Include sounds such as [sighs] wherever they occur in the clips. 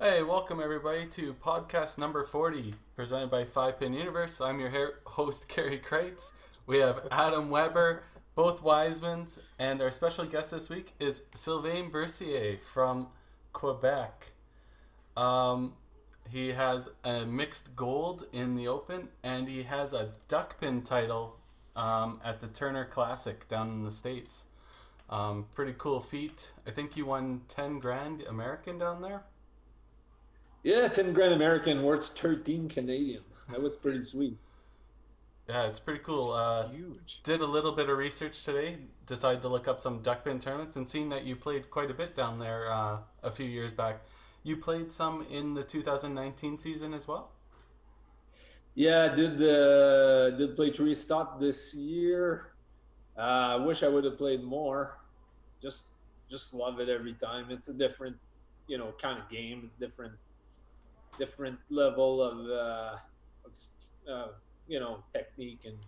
Hey, welcome everybody to podcast number 40, presented by Five Pin Universe. I'm your host, [laughs] Kerry Kreitz. We have Adam Weber, both Wisemans, and our special guest this week is Sylvain Bercier from Quebec. Um, he has a mixed gold in the Open, and he has a duck pin title um, at the Turner Classic down in the States. Um, pretty cool feat. I think you won 10 grand American down there. Yeah, 10 grand American worth 13 Canadian. That was pretty sweet. Yeah, it's pretty cool. Uh, Huge. did a little bit of research today. Decided to look up some duckpin tournaments and seeing that you played quite a bit down there uh, a few years back. You played some in the 2019 season as well. Yeah, I did uh, did play three stop this year. Uh, I wish I would have played more. Just just love it every time. It's a different, you know, kind of game. It's different different level of, uh, of uh, you know technique and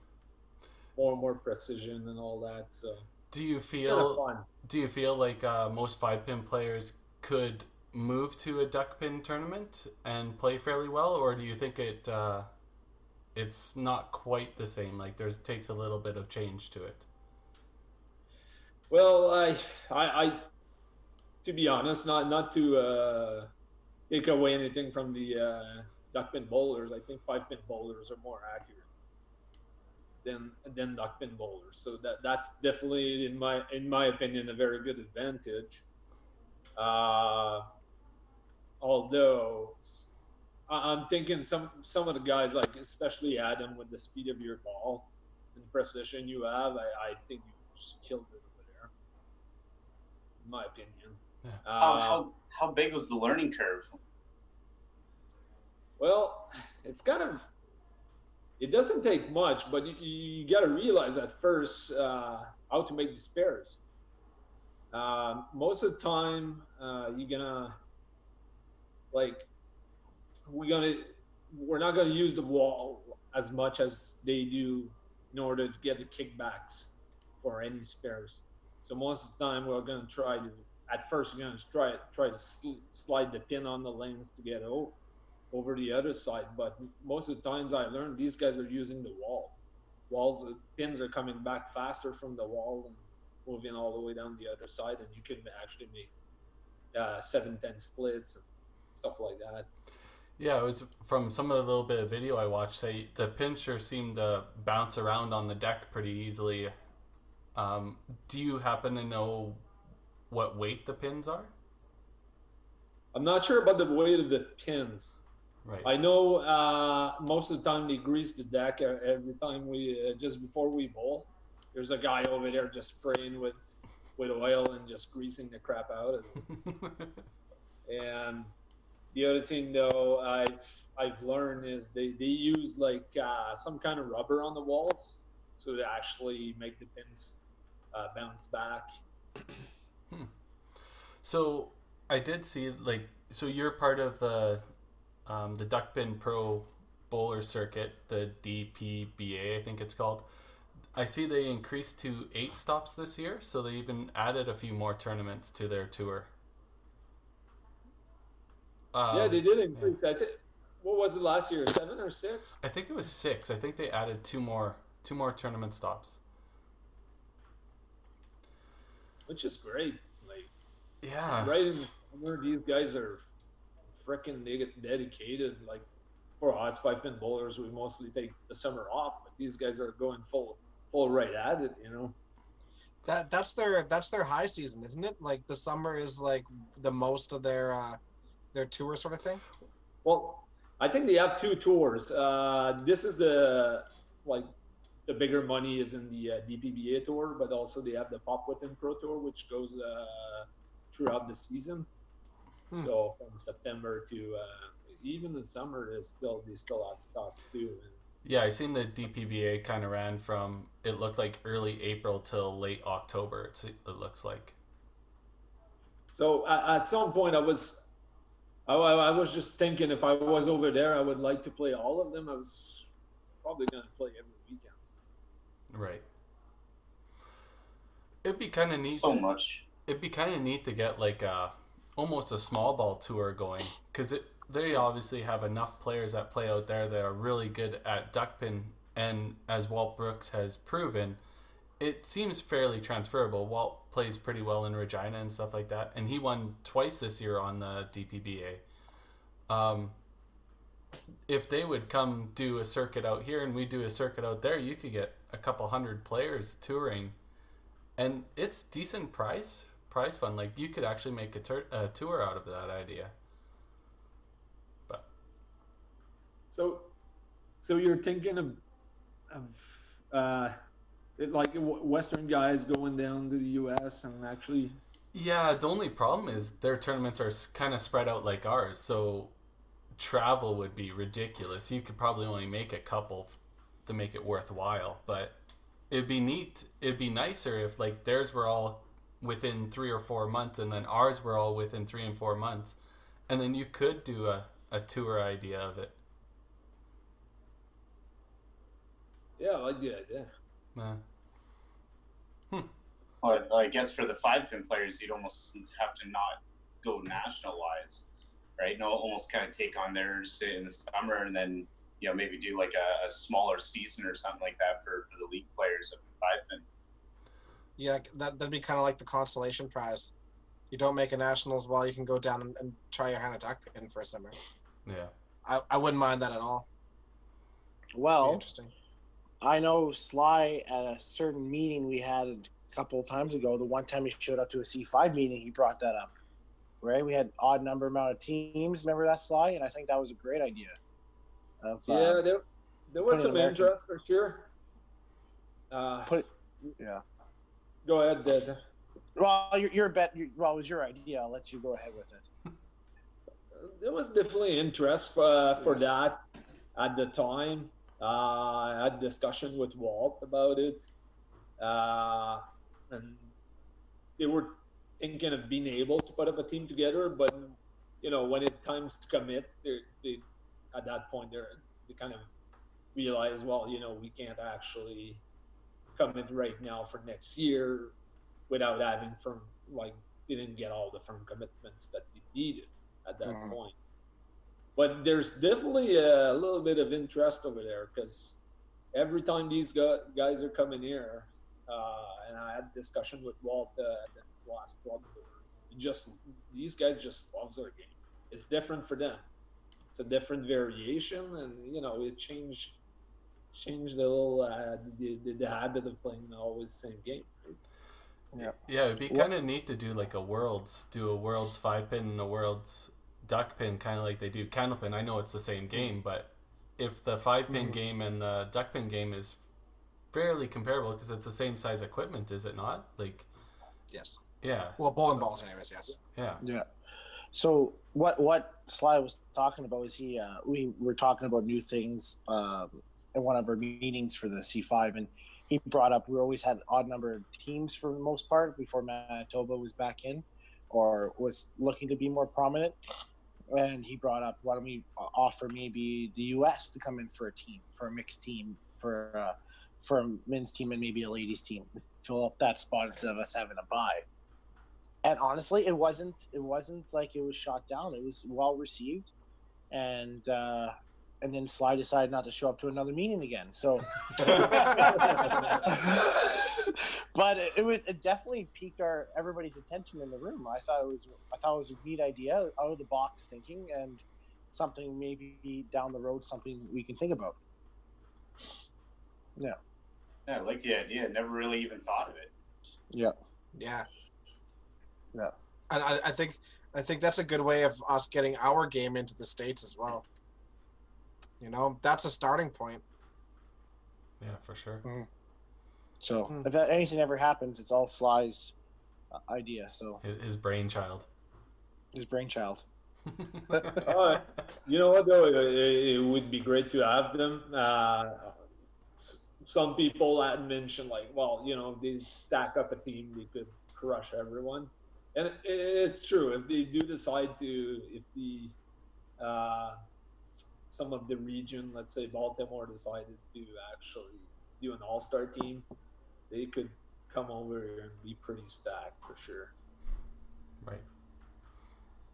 more and more precision and all that. So Do you it's kind of feel? Do you feel like uh, most five pin players could move to a duck pin tournament and play fairly well, or do you think it uh, it's not quite the same? Like there's takes a little bit of change to it. Well, I, I, I, to be honest, not not to uh, take away anything from the uh, duck pin bowlers. I think five pin bowlers are more accurate than than duck pin bowlers. So that that's definitely, in my in my opinion, a very good advantage. Uh, although I- I'm thinking some some of the guys, like especially Adam, with the speed of your ball and the precision you have, I, I think you just killed it over there. In my opinion. Yeah. Uh, How, how, how big was the learning curve? Well, it's kind of. It doesn't take much, but you, you got to realize at first uh, how to make these pairs. Um, most of the time, uh, you're gonna like we're gonna we're not gonna use the wall as much as they do in order to get the kickbacks for any spares. So most of the time, we're gonna try to at first you're gonna try try to sl- slide the pin on the lanes to get over over the other side. But most of the times I learned these guys are using the wall. Walls, the pins are coming back faster from the wall and moving all the way down the other side, and you can actually make uh, seven ten splits and stuff like that. Yeah, it was from some of the little bit of video I watched. Say the pincher seemed to bounce around on the deck pretty easily. Um, do you happen to know what weight the pins are? I'm not sure about the weight of the pins. Right. I know uh, most of the time they grease the deck uh, every time we uh, just before we bowl. There's a guy over there just spraying with with oil and just greasing the crap out of it. [laughs] And the other thing though I've I've learned is they, they use like uh, some kind of rubber on the walls so to actually make the pins uh, bounce back. So I did see like so you're part of the um, the Duckpin Pro Bowler Circuit, the DPBA I think it's called. I see they increased to eight stops this year, so they even added a few more tournaments to their tour. Um, yeah, they did increase. I think what was it last year? Seven or six? I think it was six. I think they added two more two more tournament stops. Which is great. Like Yeah. right in the summer, these guys are freaking dedicated. Like for us five pin bowlers, we mostly take the summer off, but these guys are going full full right at it. You know. That that's their that's their high season, isn't it? Like the summer is like the most of their uh their tour sort of thing. Well, I think they have two tours. Uh, this is the like the bigger money is in the uh, DPBA tour, but also they have the Popwitten Pro Tour, which goes uh, throughout the season. Hmm. So from September to uh, even the summer is still they still have stops too. And Yeah, I seen the DPBA kind of ran from it looked like early April till late October. It's, it looks like. So at, at some point, I was, I, I was just thinking if I was over there, I would like to play all of them. I was probably gonna play every. Right. It'd be kind of neat. So to- much. It'd be kind of neat to get like a almost a small ball tour going because it they obviously have enough players that play out there that are really good at duckpin, and as Walt Brooks has proven, it seems fairly transferable. Walt plays pretty well in Regina and stuff like that, and he won twice this year on the DPBA. Um, if they would come do a circuit out here and we do a circuit out there, you could get a couple hundred players touring, and it's decent price prize fund. Like you could actually make a, tur- a tour out of that idea. But So, so you're thinking of, of uh, it, like Western guys going down to the U.S. and actually. yeah, the only problem is their tournaments are kind of spread out like ours, so travel would be ridiculous. You could probably only make a couple to make it worthwhile, but it'd be neat. It'd be nicer if like theirs were all within three or four months, and then ours were all within three and four months, and then you could do a, a tour idea of it. Yeah, I like the idea. Yeah. Hmm. But I guess for the five pin players, you'd almost have to not go national wise, right? No, almost kind of take on theirs in the summer and then you know maybe do like a, a smaller season or something like that for, for the league players of the five. Yeah, that that'd be kind of like the consolation prize. You don't make a nationals, well, you can go down and, and try your hand at duckpin for a summer. Yeah. I, I wouldn't mind that at all. Well, interesting. I know Sly at a certain meeting we had a couple of times ago. The one time he showed up to a C5 meeting, he brought that up. Right? We had odd number amount of teams. Remember that Sly? And I think that was a great idea. Of, uh, Yeah, there, there was some American- interest for sure. Uh, Put yeah. go ahead, Dad. Well, your, your bet. Your, well, it was your idea. I'll let you go ahead with it. There was definitely interest uh, for that at the time. Uh, I had discussion with Walt about it, uh, and they were thinking of being able to put up a team together. But you know, when it times to commit, they, they at that point they're they kind of realize, well, you know, we can't actually commit right now for next year without having firm like they didn't get all the firm commitments that they needed at that Mhm. point. But there's definitely a little bit of interest over there because every time these guys are coming here, uh, and I had discussion with Walt uh, the last club just these guys just loves their game. It's different for them. It's a different variation, and you know it changed changed the little uh, the, the, the habit of playing the always the same game. Yeah. Yeah, it'd be kind of neat to do like a worlds, do a worlds five pin and a worlds duck pin, kind of like they do candlepin. I know it's the same game, but if the five pin Mhm. game and the duck pin game is fairly comparable because it's the same size equipment, is it not? Like, Yes. yeah, Well, bowling So- balls, anyways. Yes. yeah, Yeah. So what what Sly was talking about is he uh, we were talking about new things um, in one of our meetings for the C5, and he brought up we always had odd number of teams for the most part before Manitoba was back in, or was looking to be more prominent. And he brought up why don't we offer maybe the U.S. to come in for a team for a mixed team for uh, for a men's team and maybe a ladies team fill up that spot instead of us having a buy and honestly it wasn't it wasn't like it was shot down it was well received and uh and then sly decided not to show up to another meeting again so [laughs] [laughs] but it, it was it definitely piqued our everybody's attention in the room i thought it was i thought it was a neat idea out of the box thinking and something maybe down the road something we can think about Yeah, I like the idea. Never really even thought of it. yeah Yeah. Yeah. And I, I think I think that's a good way of us getting our game into the states as well. You know, that's a starting point. yeah, for sure. so Hmm. if that, anything ever happens it's all sly's uh, idea so His, his brainchild. his brainchild Uh, [laughs] you know what though? It, it would be great to have them. Uh, some people had mentioned like, well, you know, if they stack up a team, they could crush everyone, and it's true. If they do decide to, if the uh, some of the region, let's say Baltimore, decided to actually do an all-star team, they could come over here and be pretty stacked for sure. Right.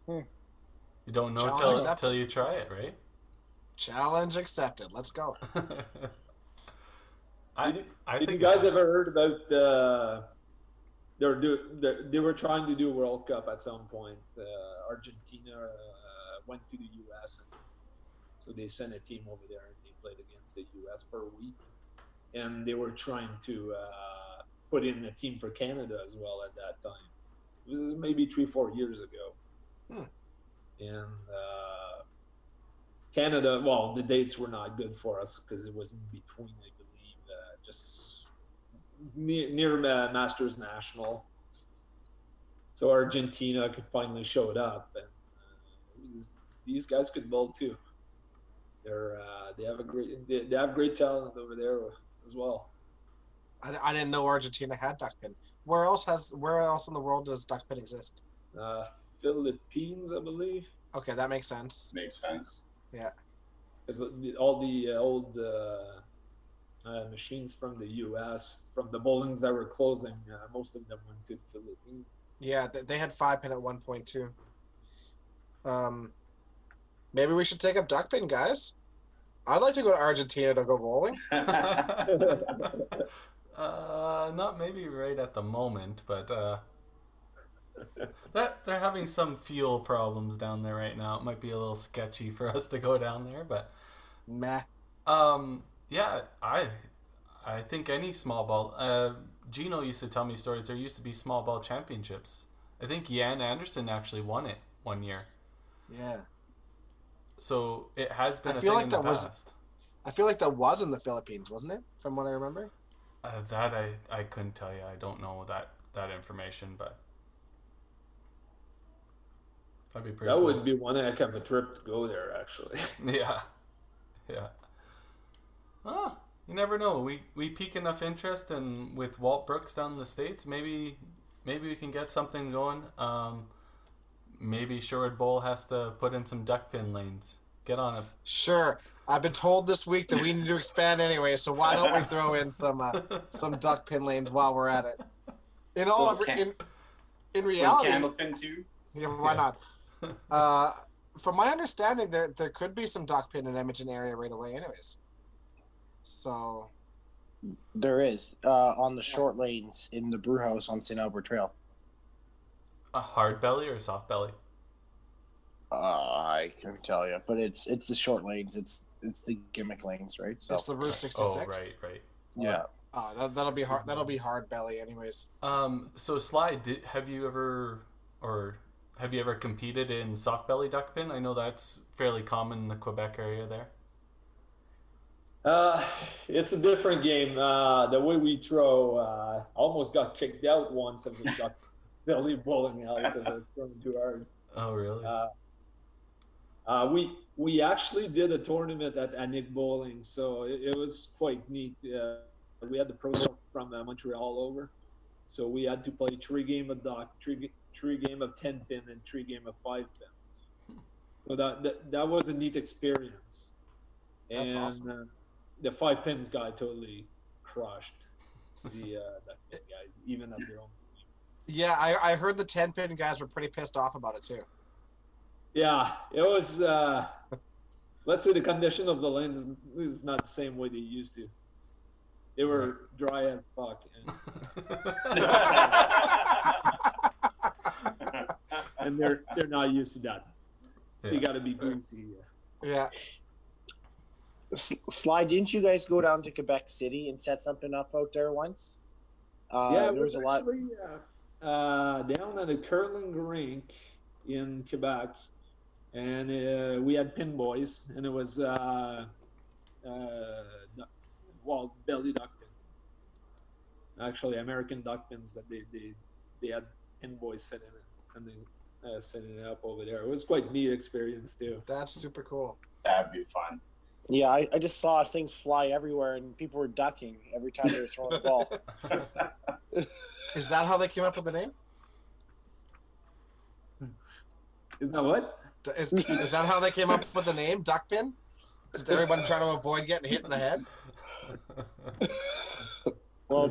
You don't know Challenge till till you try it, right? Challenge accepted. Let's go. [laughs] I Did- I Did you think guys it- ever heard about the? They're do they they were trying to do a World Cup at some point. Uh, Argentina uh, went to the U.S. and so they sent a team over there and they played against the U.S. for a week, and they were trying to uh, put in a team for Canada as well at that time. This is maybe three four years ago, Hmm. and uh, Canada. Well, the dates were not good for us because it was in between, I believe, uh, just near, near uh, Masters National. So Argentina could finally show it up, and uh, it was, these guys could bowl too. They're uh, they have a great they, they have great talent over there as well. I, I didn't know Argentina had duckpin. Where else has where else in the world does duckpin exist? Uh, Philippines, I believe, Okay, that makes sense. Makes sense. Yeah. because all the uh, old uh, machines from the U.S. from the bowlings that were closing, uh, most of them went to the Philippines. Yeah, they, they had five pin at one point too. Um, maybe we should take up duck pin, guys. I'd like to go to Argentina to go bowling. [laughs] [laughs] uh, not maybe right at the moment, but uh, that they're having some fuel problems down there right now. It might be a little sketchy for us to go down there, but Meh. um, yeah, I I think any small ball. Uh, Gino used to tell me stories. There used to be small ball championships. I think Jan Anderson actually won it one year. Yeah, So it has been I a feel thing like in the that was- I feel like that was in the Philippines, wasn't it? From what I remember. Uh, that I, I couldn't tell you. I don't know that that information, but that'd be pretty. That cool. would be one heck of a trip to go there, actually. [laughs] Yeah, yeah. Ah, you never know. We we pique enough interest, and with Walt Brooks down in the states, maybe maybe we can get something going. Um, maybe Sherwood Bowl has to put in some duck pin lanes. Get on it. Sure. I've been told this week that we need to expand anyway, so why don't we [laughs] throw in some uh, some duck pin lanes while we're at it? In all, Well, can- in, in reality, Candlepin too. yeah, why not? [laughs] Uh, from my understanding, there there could be some duck pin in Edmonton area right away, anyways. So There is uh, on the short lanes in the brew house on St. Albert Trail. A hard belly or a soft belly? Uh, I can tell you, but it's it's the short lanes. It's it's the gimmick lanes, right? So it's the Route 66. Oh, right, right. yeah, Oh, that, that'll be hard. That'll be hard belly, anyways. Um, so Sly, did, have you ever or have you ever competed in soft belly duck pin? I know that's fairly common in the Quebec area there. Uh, it's a different game. Uh, the way we throw, uh, almost got kicked out once of the duck belly bowling out because I was throwing too hard. Oh, really? Uh, uh, we we actually did a tournament at Anik Bowling, so it, it was quite neat. Uh, we had the pros from uh, Montreal over, so we had to play three game of duck, three three game of ten pin, and three game of five pin. So that that, that was a neat experience. That's and awesome. The five pins guy totally crushed the uh, duck pin guys, even at their own. Yeah, I, I heard the 10 pin guys were pretty pissed off about it too. Yeah, it was. Uh, let's say the condition of the lens is, is not the same way they used to. They were dry as fuck, and, [laughs] and they're they're not used to that. You got to be greasy. Yeah. S- Sly, didn't you guys go down to Quebec City and set something up out there once? Uh, yeah, there it was was a lot. actually uh, uh, down at a curling rink in Quebec, and uh, we had pin boys, and it was uh, uh, well belly duck pins. Actually, American duck pins that they they, they had pin boys setting it, sending uh, setting it up over there. It was quite neat experience too. That's super cool. That'd be fun. Yeah, I, I just saw things fly everywhere, and people were ducking every time they were throwing a ball. [laughs] Is that how they came up with the name? Isn't that what? D- Is, is that how they came up with the name Duckpin? Just everyone trying to avoid getting hit in the head? [laughs] Well.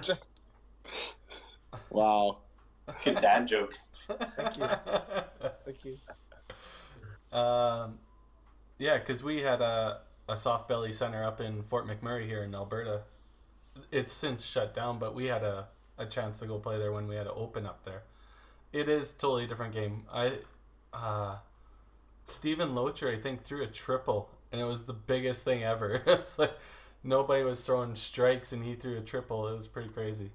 Just- [laughs] Wow. Good dad joke. Thank you. Thank you. Um, yeah, because we had a, a soft belly center up in Fort McMurray here in Alberta. It's since shut down, but we had a, a chance to go play there when we had to open up there. It is totally different game. I, uh, Stephen Locher, I think, threw a triple, and it was the biggest thing ever. [laughs] it's like nobody was throwing strikes, and he threw a triple. It was pretty crazy.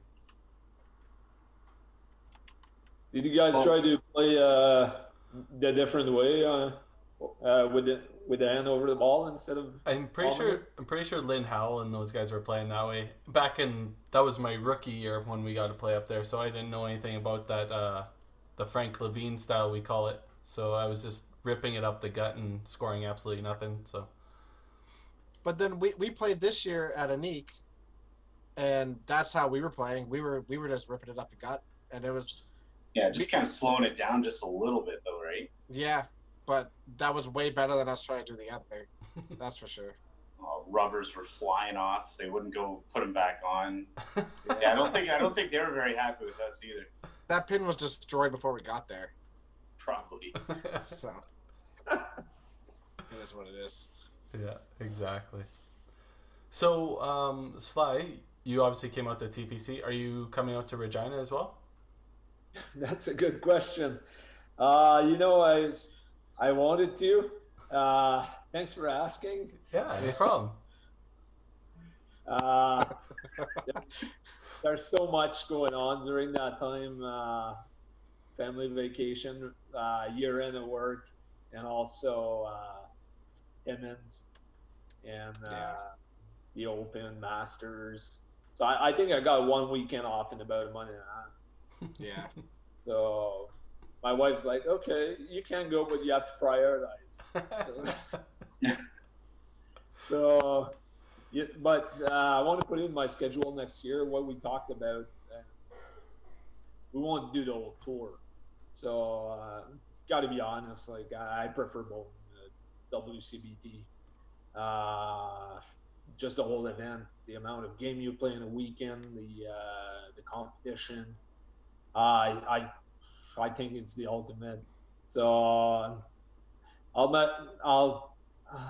Did you guys Well- try to play uh, the different way uh, uh, with the with the hand over the ball instead of? I'm pretty sure. it? I'm pretty sure Lynn Howell and those guys were playing that way back in. That was my rookie year when we got to play up there, so I didn't know anything about that. Uh, the Frank Levine style we call it. So I was just ripping it up the gut and scoring absolutely nothing. So But then we, we played this year at Anik, and that's how we were playing. We were we were just ripping it up the gut, and it was Yeah, just kind of slowing it down just a little bit, though, right? yeah. But that was way better than us trying to do the other. [laughs] That's for sure. Uh, rubbers were flying off. They wouldn't go put them back on. [laughs] Yeah, I don't think I don't think they were very happy with us either. That pin was destroyed before we got there. Probably. [laughs] So it is what it is. yeah, exactly. So um, Sly, you obviously came out to TPC. Are you coming out to Regina as well? That's a good question. Uh, you know, I was- I wanted to. Uh, thanks for asking. Yeah, no problem. Uh, [laughs] there's so much going on during that time. Uh, family vacation, uh, year end of work, and also uh, Timmins and uh, Yeah. the Open Masters. So I, I think I got one weekend off in about a month and a half. [laughs] Yeah. So my wife's like, okay, you can go, but you have to prioritize. [laughs] So, [laughs] so yeah, but uh, I want to put in my schedule next year what we talked about. We want to do the whole tour. So uh, got to be honest, like I, I prefer both uh, WCBT. Uh, just the whole event, the amount of game you play in a weekend, the uh, the competition. I I I think it's the ultimate. So I'll met, I'll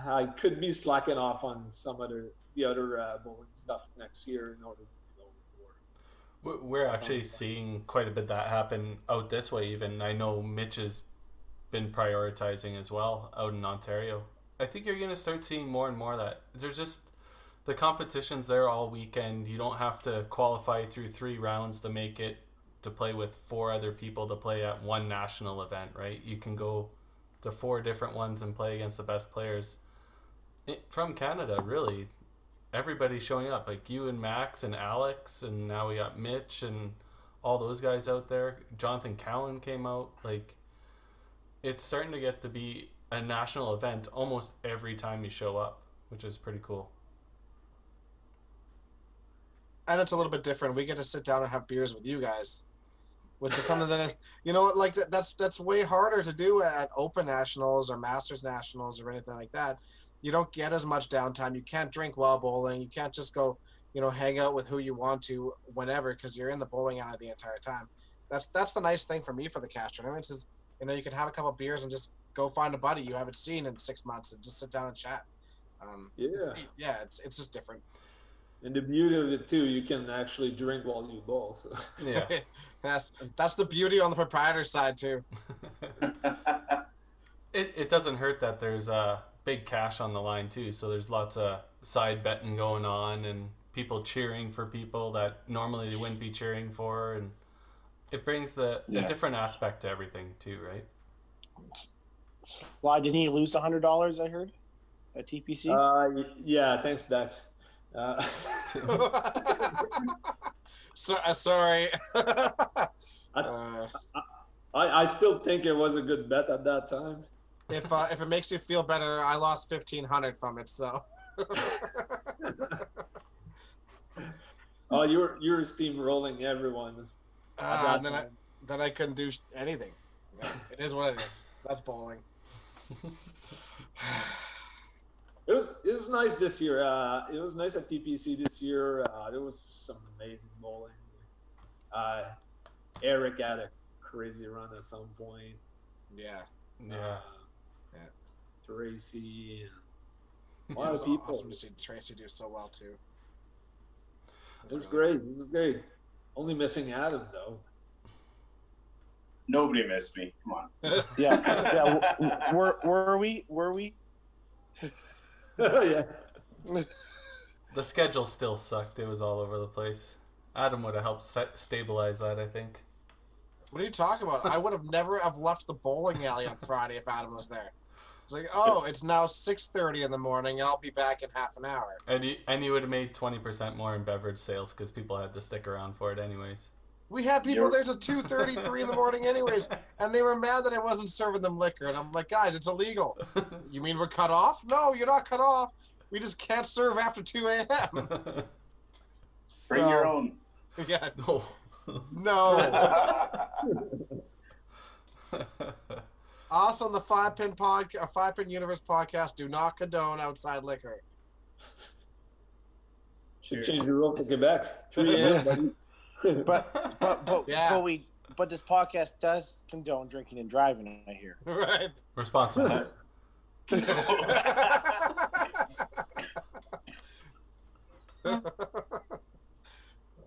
I could be slacking off on some other the other uh, bowling stuff next year in order to go for. We're- We're actually seeing quite a bit that happen out this way. Even I know Mitch has been prioritizing as well out in Ontario. I think you're gonna start seeing more and more of that. There's just the competitions there all weekend. You don't have to qualify through three rounds to make it to play with four other people to play at one national event, right? You can go to four different ones and play against the best players from Canada. Really, everybody's showing up like you and Max and Alex and now we got Mitch and all those guys out there. Jonathan Cowan came out like it's starting to get to be a national event almost every time you show up, which is pretty cool. and it's a little bit different. We get to sit down and have beers with you guys, which is something that you know, like that, that's that's way harder to do at Open Nationals or Masters Nationals or anything like that. You don't get as much downtime. You can't drink while bowling. You can't just go, you know, hang out with who you want to whenever because you're in the bowling alley the entire time. That's that's the nice thing for me for the cash tournaments is you know you can have a couple beers and just go find a buddy you haven't seen in six months and just sit down and chat. Um, Yeah. neat. yeah, it's it's just different. And the beauty of it too, you can actually drink while you bowl. So. Yeah. [laughs] that's that's the beauty on the proprietor side too. [laughs] It, it doesn't hurt that there's uh, big cash on the line too, so there's lots of side betting going on and people cheering for people that normally they wouldn't be cheering for, and it brings the Yeah. a different aspect to everything too, right? Why didn't he lose a hundred dollars? I heard at TPC. Uh, yeah, thanks, Dex. Uh, [laughs] [laughs] so, uh, sorry. [laughs] uh, I, I still think it was a good bet at that time. if uh, if it makes you feel better, I lost fifteen hundred from it. So [laughs] Oh, you were you were steamrolling everyone. uh, then I then I couldn't do anything. It is what it is. That's bowling. [laughs] It was it was nice this year. Uh, it was nice at TPC this year. Uh, there was some amazing bowling. Uh, Eric had a crazy run at some point. Yeah. Yeah. Uh, Yeah. Tracy. And a [laughs] It lot was of people. awesome to see Tracy do so well too. It was great. It was great. Only missing Adam though. Nobody missed me. Come on. [laughs] Yeah, yeah. Were were we? Were we? [laughs] yeah. The schedule still sucked. It was all over the place. Adam would have helped set, stabilize that, I think. What are you talking about? I would have never have left the bowling alley on Friday if Adam was there. It's like, oh, it's now six thirty in the morning. I'll be back in half an hour. And you, and you would have made 20% more in beverage sales because people had to stick around for it anyways. We had people You're- there till two thirty, three in the morning, anyways, [laughs] and they were mad that I wasn't serving them liquor. And I'm like, guys, it's illegal. [laughs] You mean we're cut off? No, you're not cut off. We just can't serve after two a.m. [laughs] Bring your own. Yeah, no. no. Also, on the Five Pin Pod, uh, Five Pin Universe podcast, do not condone outside liquor. Should change the rule for Quebec. 3 a.m. buddy. But but but, [laughs] Yeah. but we but this podcast does condone drinking and driving. I hear. [laughs] Right. Responsible. [laughs]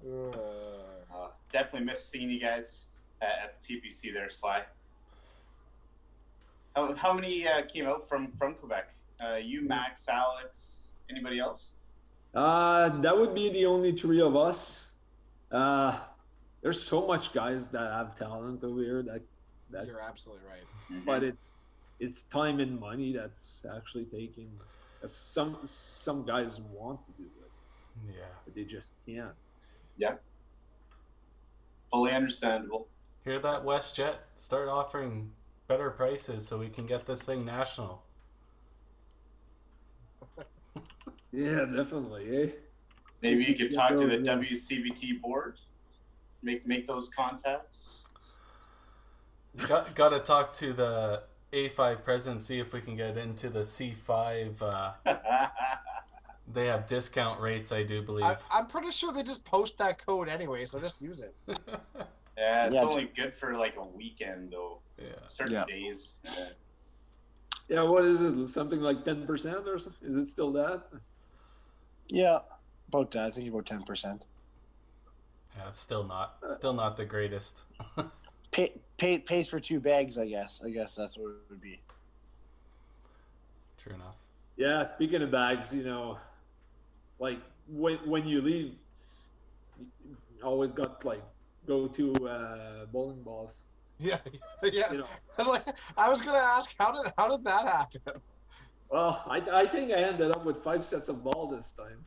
Uh, definitely missed seeing you guys at, at the TPC there, Sly. How, how many uh, came out from from Quebec? Uh, you, Max, Alex, anybody else? Uh, that would be the only three of us. Uh, there's so much guys that have talent over here that, that You're absolutely right. but it's it's time and money that's actually taking. Some some guys want to do it, yeah. but they just can't. Yeah, fully understandable. Hear that, WestJet? Start offering better prices so we can get this thing national. [laughs] Yeah, definitely. Eh? Maybe you could talk to the Yeah. WCBT board, make make those contacts. Got, got to talk to the A5 president, see if we can get into the C5. Uh, [laughs] they have discount rates, I do believe. I, I'm pretty sure they just post that code anyway, so just use it. [laughs] Yeah, it's Yeah, only good for like a weekend though. yeah. Certain Yeah. days. Yeah. Yeah, what is it? Something like ten percent or something? Is it still that? Yeah, about that. I think about ten percent. Yeah, still not, still not the greatest. [laughs] Pay, pay pays for two bags. I guess. I guess that's what it would be. True enough. Yeah, speaking of bags, you know, like when when you leave, you always got like go to uh, bowling balls. Yeah, [laughs] yeah. You know, [laughs] like, I was gonna ask, how did how did that happen? well, I, I think I ended up with five sets of ball this time.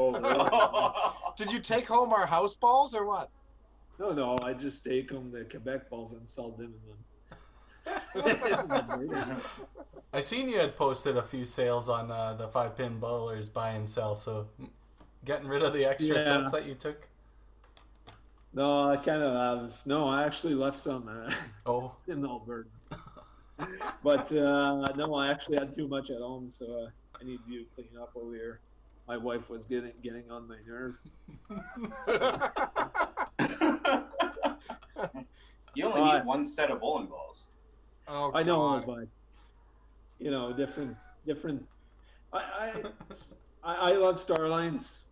Oh really? [laughs] Did you take home our house balls or what? no, no, I just take them the Quebec balls and sell them in them. [laughs] I seen you had posted a few sales on uh, the five pin bowlers buy and sell, so mm, getting rid of the extra Yeah. sets that you took. no, I kind of have. No, I actually left some uh, Oh, [laughs] in Alberta. but uh, no, I actually had too much at home, so uh, I need to clean up over here. My wife was getting getting on my nerve. [laughs] you only Uh, need one set of bowling balls. oh, I know, God. but you know, different, different. I, I, I, I love Starlines.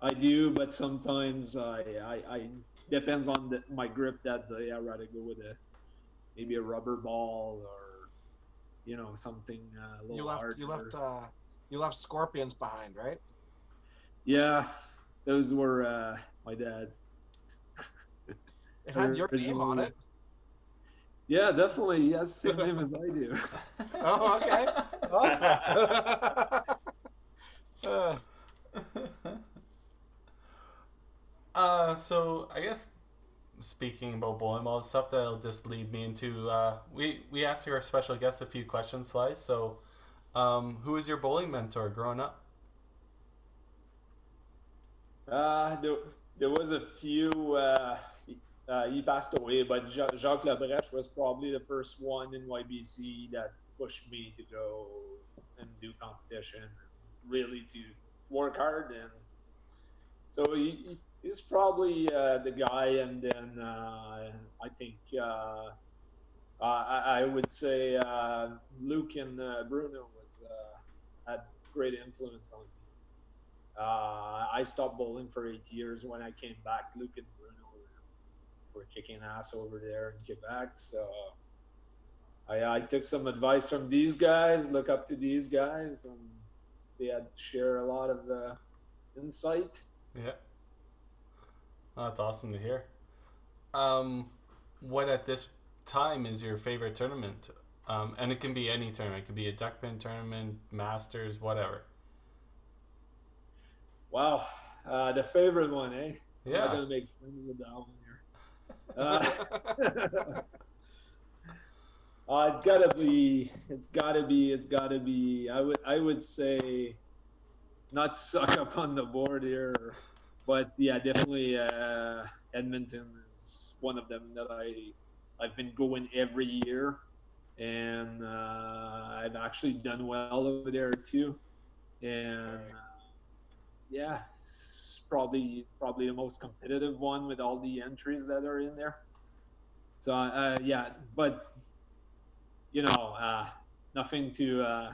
I do, but sometimes I, I, I depends on the, my grip that day. I'd rather go with a maybe a rubber ball or you know something uh, a little You left harder. you left uh you left scorpions behind, right? Yeah, those were uh, my dad's. [laughs] It had your name on it. Yeah, definitely. He has the same name as I do. [laughs] Oh, okay. Awesome. Uh, [laughs] uh, so I guess speaking about bowling balls and stuff, that'll just lead me into uh, we we asked our special guest a few questions, Slice. So, um, who was your bowling mentor growing up? Uh, there, there was a few. Uh, uh, he passed away, but Jacques Labrèche was probably the first one in YBC that pushed me to go and do competition, really to work hard. And so he, he- he's probably uh, the guy, and then uh, I think uh, I, I would say uh, Luke and uh, Bruno was had great influence on me. Uh, I stopped bowling for eight years. When I came back, Luke and Bruno were, were kicking ass over there in Quebec. So I, I took some advice from these guys, look up to these guys, and they had to share a lot of uh, insight. Yeah. That's awesome to hear. Um, what at this time is your favorite tournament? Um, and it can be any tournament. It could be a duckpin tournament, masters, whatever. Wow, uh, the favorite one, eh? Yeah. I'm not gonna make fun of that one here. [laughs] Uh, [laughs] uh, it's gotta be. It's gotta be. It's gotta be. I would. I would say, not suck up on the board here, but yeah, definitely. Uh, Edmonton is one of them that I. I've been going every year, and uh, I've actually done well over there too, and. Yeah, probably probably the most competitive one with all the entries that are in there. So uh, yeah, but you know, uh, nothing to. Uh,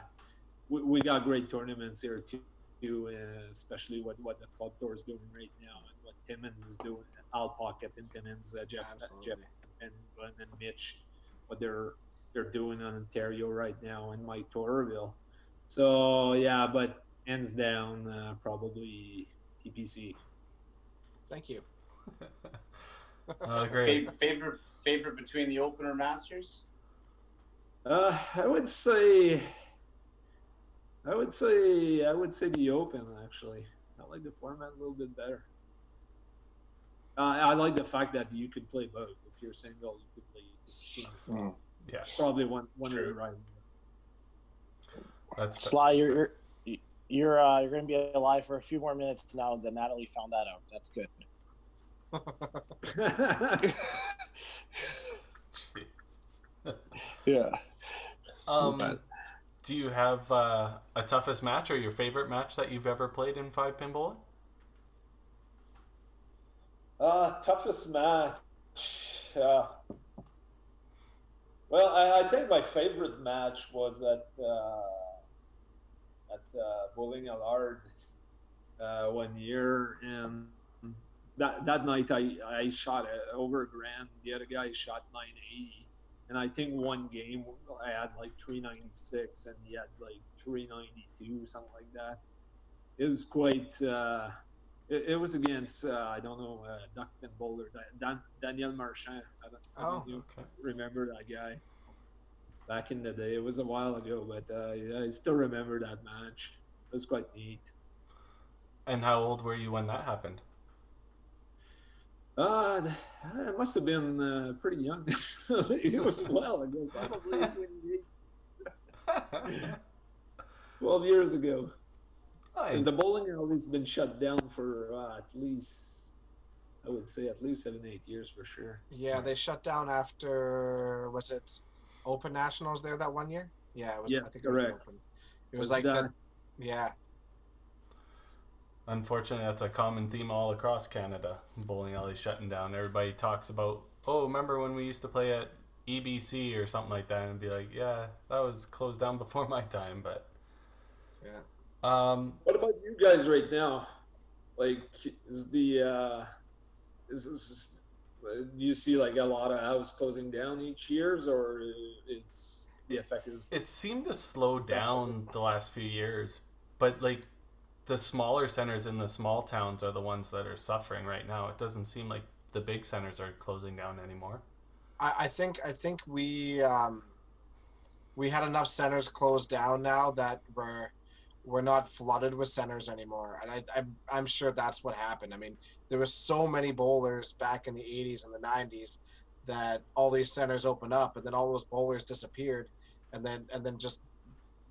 we, we got great tournaments here too, too uh, especially what what the club tour is doing right now and what Timmins is doing, Al Pocket and Timmins, uh, Jeff Absolutely. Jeff and and Mitch, what they're they're doing in Ontario right now and Mike Torville. So yeah, but hands down, uh, probably TPC. Thank you. Oh, [laughs] great. Fa- favorite favorite between the Open or Masters? Uh, I would say, I would say, I would say the Open actually. I like the format a little bit better. Uh, I like the fact that you could play both. If you're single, you could play teams. Hmm. Yeah, Probably one one of the right. that's Sly, you're you're you're uh, you're gonna be alive for a few more minutes now that Natalie found that out. That's good. [laughs] Yeah. Um, do you have uh, a toughest match or your favorite match that you've ever played in five pin bowling? Uh, toughest match. Uh, well, I, I think my favorite match was at uh, at uh, Bowling Allard uh, one year, and that that night I I shot over a grand. The other guy shot 980, and I think one game I had like 396, and he had like 392, something like that. It was quite. Uh, it, it was against uh, I don't know uh, Duckpin bowler Dan, Daniel Marchand. I don't, I Oh, don't know if okay. remember that guy back in the day. It was a while ago, but uh, yeah, I still remember that match. It was quite neat. And how old were you when that happened? Uh, th- I must have been uh, pretty young. [laughs] it was a while ago, probably [laughs] 12 years ago. Hi. Because the bowling alley's been shut down for uh, at least, I would say, at least seven, eight years for sure. Yeah, they shut down after was it Open Nationals there that one year? Yeah, it was. Yeah, I think it was the. Open. It was Was like that- that. Yeah, Unfortunately, that's a common theme all across Canada. Bowling alley shutting down. Everybody talks about, oh, remember when we used to play at EBC or something like that, and be like, yeah, that was closed down [laughs] before my time. But yeah. um, What about you guys right now? Like, is the uh, is, is uh, do you see like a lot of houses closing down each years, or it's the effect is it seemed to slow down the last few years, but like the smaller centers in the small towns are the ones that are suffering right now. It doesn't seem like the big centers are closing down anymore. I, I think I think we um, we had enough centers closed down now that we're we're not flooded with centers anymore, and I, I'm I'm sure that's what happened. I mean, there was so many bowlers back in the '80s and the '90s that all these centers opened up, and then all those bowlers disappeared, and then and then just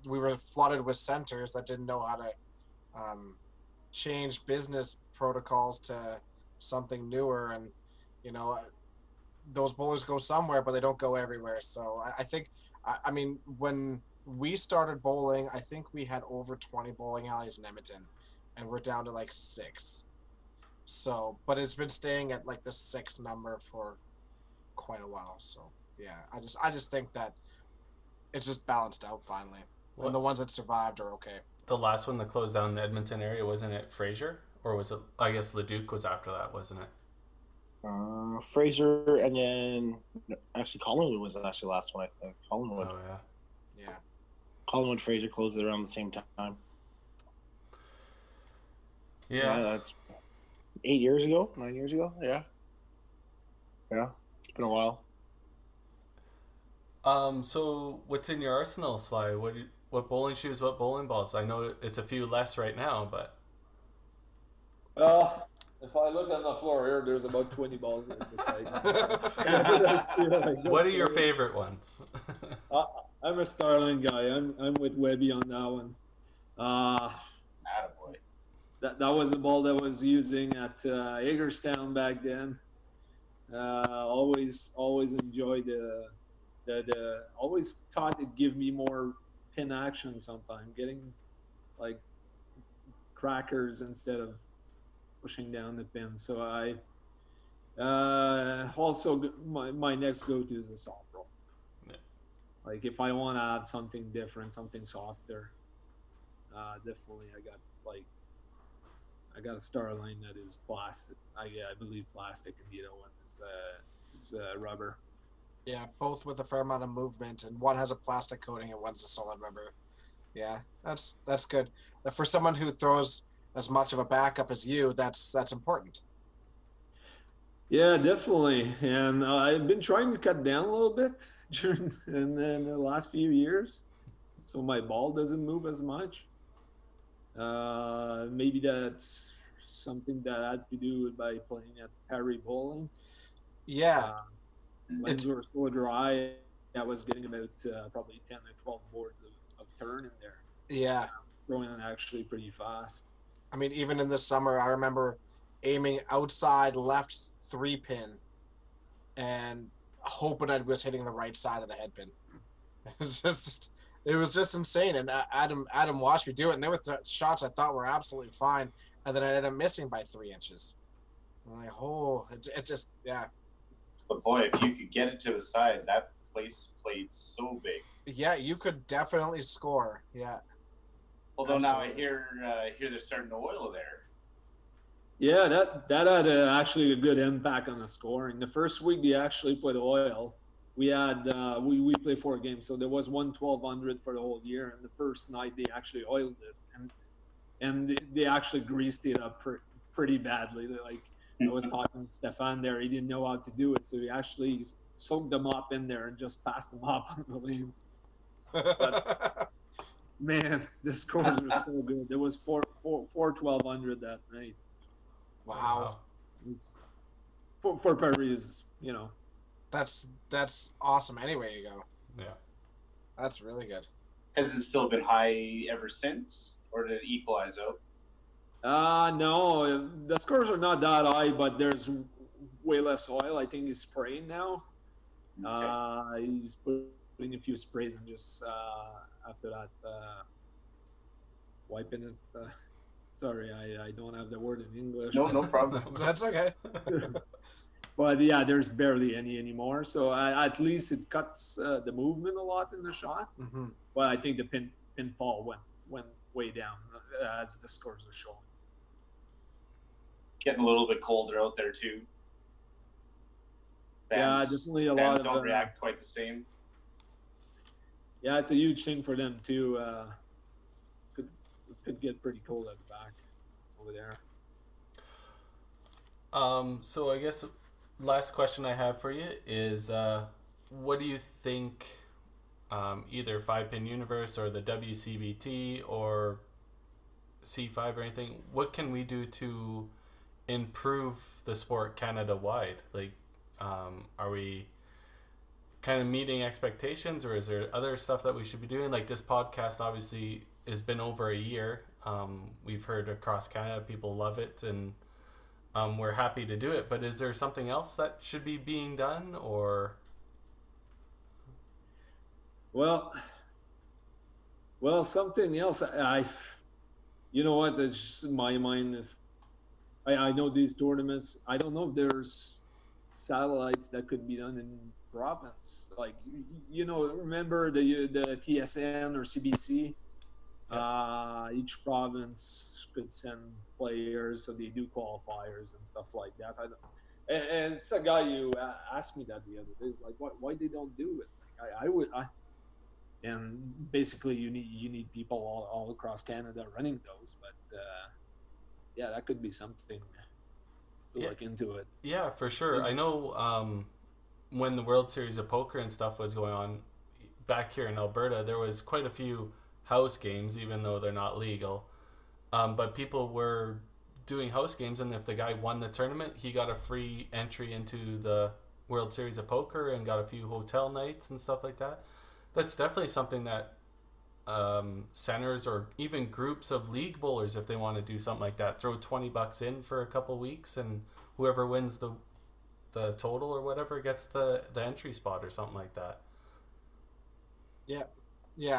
we were flooded with centers that didn't know how to um, change business protocols to something newer, and you know those bowlers go somewhere, but they don't go everywhere. So I, I think, I, I mean, when we started bowling, I think we had over 20 bowling alleys in Edmonton, and we're down to like six. So, but it's been staying at like the six number for quite a while. So, yeah, I just I just think that it's just balanced out finally, What- and the ones that survived are okay. The last one that closed down in the Edmonton area wasn't it Fraser or was it? I guess Leduc was after that, wasn't it? Uh, Fraser and then actually Collingwood was actually the last one I think. Collingwood, Oh yeah. Yeah, Collingwood, Fraser closed it around the same time. Yeah. that's eight years ago, nine years ago. Yeah, yeah, it's been a while. Um. So what's in your arsenal, Sly? What you- what bowling shoes? What bowling balls? I know it's a few less right now, but Well, if I look on the floor here, there's about 20 balls in the side. [laughs] [laughs] what are your favorite ones? [laughs] I'm a Starling guy. I'm I'm with Webby on that one. Uh, Attaboy. that that was the ball that was using at uh, Hagerstown back then. Uh, always always enjoyed the, the the always thought it'd give me more pin action sometime, getting like crackers instead of pushing down the pin. So I uh, also my my next go to is the soft. Like if I want to add something different, something softer, uh, definitely I got like I got a star line that is plastic. I, I believe plastic, and the other one is uh, is uh, rubber. yeah, both with a fair amount of movement, and one has a plastic coating and one's a solid rubber. Yeah, that's that's good. Uh, For someone who throws as much of a backup as you, that's that's important. Yeah, definitely. And uh, I've been trying to cut down a little bit [laughs] during and then the last few years, so my ball doesn't move as much. Uh, maybe that's something that had to do with by playing at Perry Bowling. Yeah, Uh, lanes were so dry. I was getting about uh, probably 10 or 12 boards of, of turn in there, yeah. throwing it actually pretty fast. I mean, even in the summer, I remember aiming outside left three pin and hoping I was hitting the right side of the head pin. [laughs] It was just, it was just insane. And Adam, Adam watched me do it, and there were th- shots I thought were absolutely fine, and then I ended up missing by three inches. I'm like, oh, it, it just, yeah, But boy, if you could get it to the side, that place played so big. yeah, you could definitely score. Yeah, Although now I hear uh, hear they're starting to oil there. Yeah, that that had a, actually a good impact on the scoring. The first week they actually put oil. We had uh, we we played four games, so there was one twelve hundred for the whole year. And the first night they actually oiled it, and and they, they actually greased it up pre- pretty badly. They, like I was talking to Stefan there, he didn't know how to do it, so he actually soaked them up in there and just passed them up [laughs] on the lanes. [laughs] Man, the scores were so good. There was four four four twelve hundred that night. Wow. It's- for for Paris, you know. That's that's awesome. Anyway, you go. Yeah. That's really good. Has it still been high ever since, or did it equalize out? Uh no, the scores are not that high, but there's way less oil. I think he's spraying now. Okay. Uh, he's putting a few sprays and just uh, after that uh, wiping it. Uh, sorry, I, I don't have the word in English. no, no problem. [laughs] That's okay. [laughs] But yeah, there's barely any anymore. So uh, at least it cuts uh, the movement a lot in the shot. hmm Well, I think the pin pinfall went went way down uh, as the scores are showing. Getting a little bit colder out there too. yeah, definitely a fans lot of don't uh, react quite the same. yeah, it's a huge thing for them too. Could could get pretty cold at the back over there. Um, so I guess last question I have for you is, uh, what do you think, um, either Five Pin Universe or the WCBT or C5 or anything, what can we do to improve the sport Canada wide? Like, um, are we kind of meeting expectations or is there other stuff that we should be doing? Like this podcast obviously has been over a year. Um, we've heard across Canada people love it and um, we're happy to do it. But is there something else that should be being done, or Well, well, something else. I, I you know what? In my mind. If I, I know these tournaments. I don't know if there's satellites that could be done in province. Like you know, remember the the TSN or CBC? Uh, each province could send players, so they do qualifiers and stuff like that. I don't, and, and it's a guy you asked me that the other day. It's like, why, why they don't do it? Like, I, I would, I, and basically you need you need people all, all across Canada running those. But uh, yeah, that could be something to Yeah. look into it. Yeah, for sure. I know um, when the World Series of Poker and stuff was going on back here in Alberta, there was quite a few house games, even though they're not legal. Um, but people were doing house games, and if the guy won the tournament, he got a free entry into the World Series of Poker and got a few hotel nights and stuff like that. That's definitely something that um, centers or even groups of league bowlers, if they want to do something like that, throw twenty bucks in for a couple weeks, and whoever wins the the total or whatever gets the the entry spot or something like that. Yeah,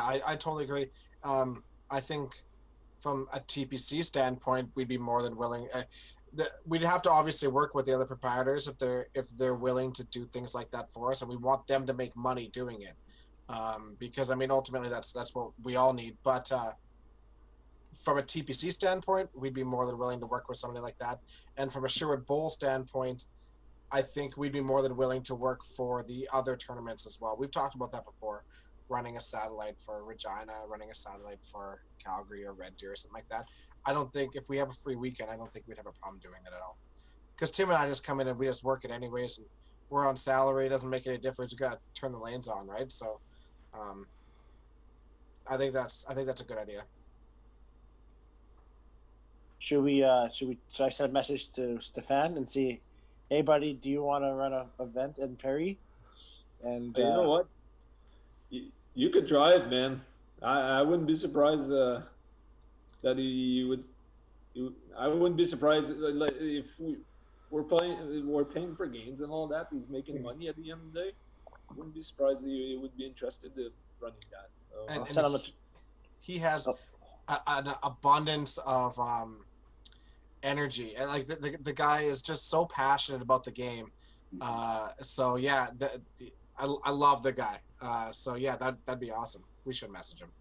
I, I totally agree. Um, I think from a TPC standpoint, we'd be more than willing. Uh, the, we'd have to obviously work with the other proprietors if they're if they're willing to do things like that for us, and we want them to make money doing it. Um, because I mean, ultimately, that's that's what we all need. But uh, from a TPC standpoint, we'd be more than willing to work with somebody like that. And from a Sherwood Bowl standpoint, I think we'd be more than willing to work for the other tournaments as well. We've talked about that before running a satellite for Regina, running a satellite for Calgary or Red Deer or something like that. I don't think if we have a free weekend, I don't think we'd have a problem doing it at all. Because Tim and I just come in and we just work it anyways, and we're on salary. It doesn't make any difference. You got to turn the lanes on, right? So, um, I think that's I think that's a good idea. Should we? Uh, should we? Should I send a message to Stefan and see? Hey, buddy, do you want to run an event in Perry? And Hey, you know uh, what? You, you could try it, man. I, I wouldn't be surprised uh, that he would. You, I wouldn't be surprised uh, if we, we're playing, we're paying for games and all that. He's making money at the end of the day. I wouldn't be surprised that he would be interested in running that. So And, I'll and send him he, he has Oh. a, an abundance of um, energy, and like the, the, the guy is just so passionate about the game. Uh, so yeah, the, the, I, I love the guy. Uh, so yeah, that that'd be awesome. We should message him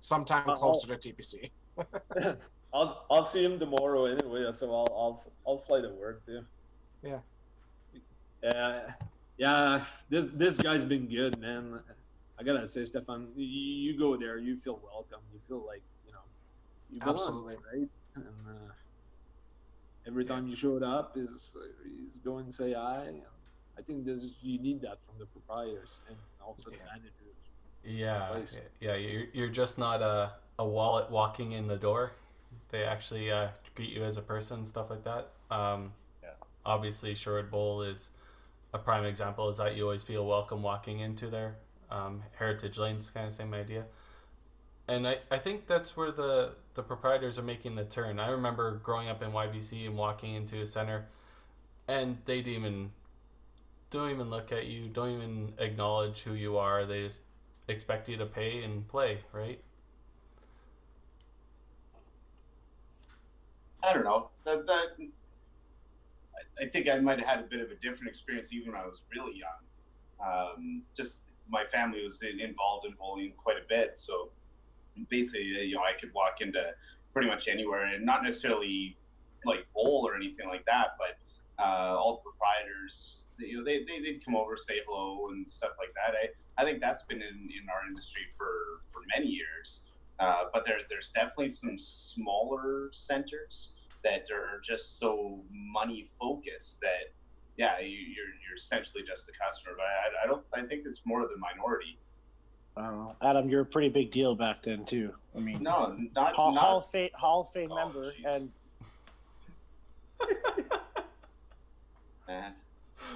sometime Uh, closer to TPC. [laughs] I'll I'll see him tomorrow anyway. So I'll I'll I'll slide a word too. Yeah. Yeah, yeah. This this guy's been good, man. I gotta say, Stefan, you, you go there, you feel welcome. You feel like you know, you belong, Absolutely. right? And uh, every time you showed up, is is go and say hi. And I think this you need that from the proprietors and also the managers. Yeah, yeah. You're you're just not a a wallet walking in the door. They actually uh, greet you as a person, and stuff like that. Um, Yeah. Obviously, Sherwood Bowl is a prime example. Is that you always feel welcome walking into there. Um, Heritage Lane's kind of same idea. And I, I think that's where the, the proprietors are making the turn. I remember growing up in YBC and walking into a center, and they'd even don't even look at you, don't even acknowledge who you are. They just expect you to pay and play, right? I don't know. That, that I- think I might have had a bit of a different experience even when I was really young. Um, just my family was in, involved in bowling quite a bit, so basically, you know, I could walk into pretty much anywhere, and not necessarily like bowl or anything like that, but uh, all the proprietors, you know, they, they they'd come over, say hello, and stuff like that. I, I think that's been in, in our industry for for many years. Uh, but there, there's definitely some smaller centers that are just so money focused that yeah you, you're you're essentially just a customer but I, I don't i think it's more of the minority uh, Adam, you're a pretty big deal back then too. I mean, no not, Hall, not Hall of Fame, Hall of Fame Oh, member, jeez. and [laughs] man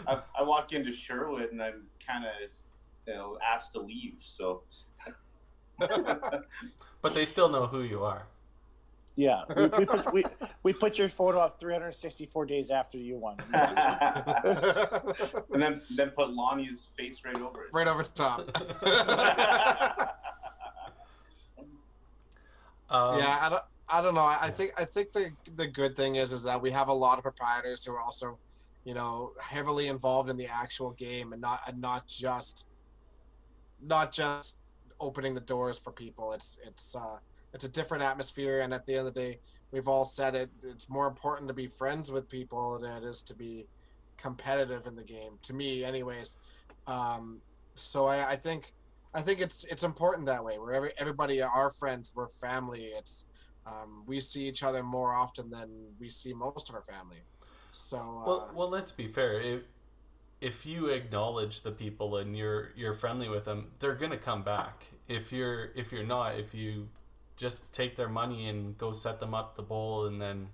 I, I walk into sherwood and i'm kind of you know asked to leave so [laughs] But they still know who you are. yeah, [laughs] we, we, put, we, we put your photo up 364 days after you won. [laughs] and then then put lonnie's face right over it right over the top. Um, yeah, I don't, I don't know. I, I think I think the the good thing is is that we have a lot of proprietors who are also, you know, heavily involved in the actual game and not and not just not just opening the doors for people. It's it's uh it's a different atmosphere and at the end of the day, we've all said it, it's more important to be friends with people than it is to be competitive in the game. To me anyways. Um so I, I think I think it's it's important that way. Where every, everybody are friends, we're family. It's um, we see each other more often than we see most of our family. So uh, Well, well, let's be fair. If, if you acknowledge the people and you're you're friendly with them, they're gonna come back. If you're if you're not, if you just take their money and go set them up the bowl and then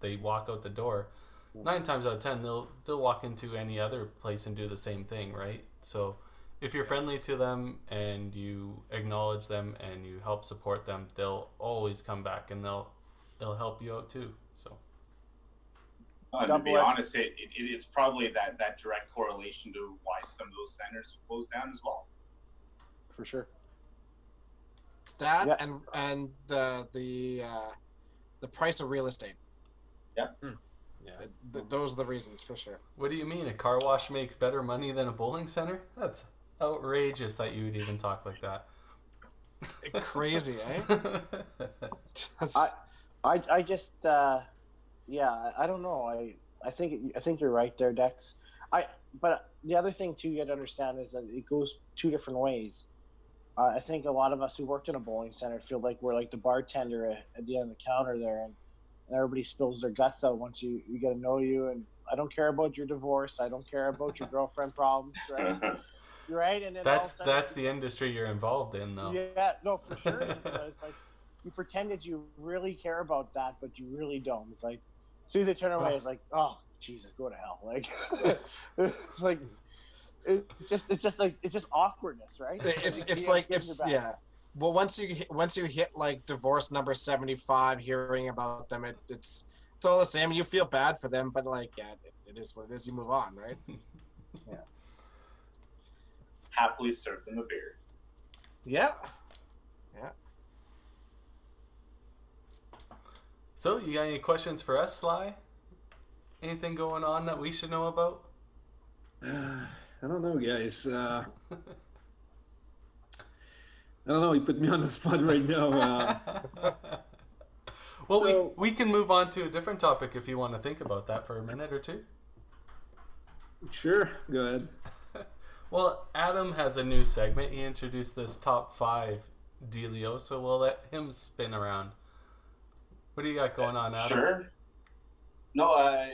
they walk out the door, nine times out of ten they'll they'll walk into any other place and do the same thing, right? So if you're friendly to them and you acknowledge them and you help support them, they'll always come back and they'll they'll help you out too. So Uh, to be honest, it, it, it's probably that, that direct correlation to why some of those centers close down as well. for sure. it's that Yeah. and and the the uh, the price of real estate. Yeah. Hmm. Yeah, th- those are the reasons for sure. What do you mean? A car wash makes better money than a bowling center? That's outrageous that you would even talk like that. Crazy, [laughs] eh? I- [laughs] I I just uh, yeah I- don't know I I think I think you're right there Dex I but the other thing too you got to understand is that it goes two different ways. Uh, I think a lot of us who worked in a bowling center feel like we're like the bartender at, at the end of the counter there, and, and everybody spills their guts out once you you get to know you. And I don't care about your divorce. I don't care about your girlfriend problems, [laughs] right? right? And then all of a that's sudden- that's the industry you're involved in, though. yeah, no, for sure. [laughs] it's like you pretended you really care about that, but you really don't. It's like soon as they turn away, it's like, oh Jesus, go to hell. Like, [laughs] [laughs] like it's just it's just like it's just awkwardness, right? it's You it's can't like it's yeah. Well, once you hit, once you hit like divorce number seventy five, hearing about them, it, it's it's all the same. You feel bad for them, but like yeah, it, it is what it is. You move on, right? [laughs] Yeah. Happily serve them a beer. Yeah. So, you got any questions for us, Sly? Anything going on that we should know about? [sighs] I don't know, guys. Uh, I don't know. You put me on the spot right now. Uh, [laughs] well, So- we we can move on to a different topic if you want to think about that for a minute or two. sure, go ahead. [laughs] Well, Adam has a new segment. He introduced this top five dealio, so we'll let him spin around. What do you got going on, Adam? Sure. No, I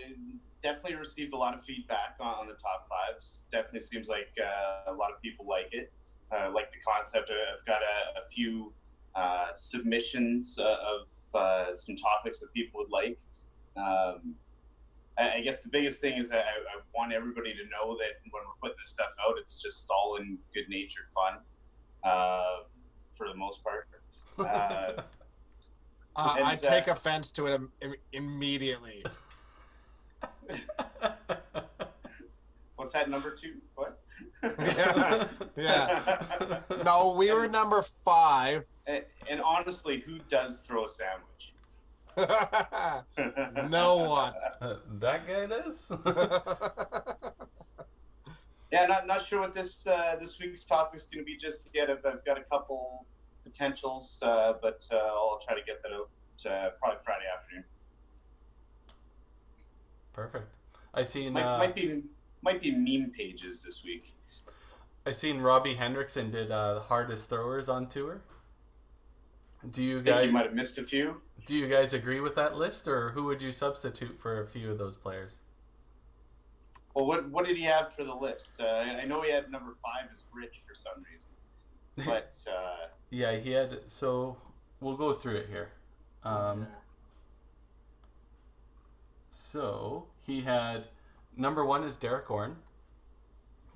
definitely received a lot of feedback on, the top fives. Definitely seems like uh, a lot of people like it. Uh, like the concept. I've got a, a few uh, submissions uh, of uh, some topics that people would like. Um, I, I guess the biggest thing is that I, I want everybody to know that when we're putting this stuff out, it's just all in good natured fun uh, for the most part. [laughs] Uh, Uh, And, I uh, take offense to it Im- im- immediately. [laughs] What's that number two? What? [laughs] Yeah. Yeah. No, we were number five. And, and honestly, who does throw a sandwich? [laughs] no one. Uh, that guy does. Yeah, not not sure what this uh, this week's topic is going to be just yet. I've, I've got a couple potentials, uh, but uh, I'll try to get that out uh, probably Friday afternoon. Perfect. I seen Might, uh, might be might be meme pages this week. I seen Robbie Hendrickson did uh, the hardest throwers on tour. Do you guys you might have missed a few. do you guys agree with that list, or who would you substitute for a few of those players? Well, what what did he have for the list? Uh, I know he had number five as Rich for some reason, [laughs] but uh, Yeah, he had. So we'll go through it here. Um, So he had number one is Derek Gordon.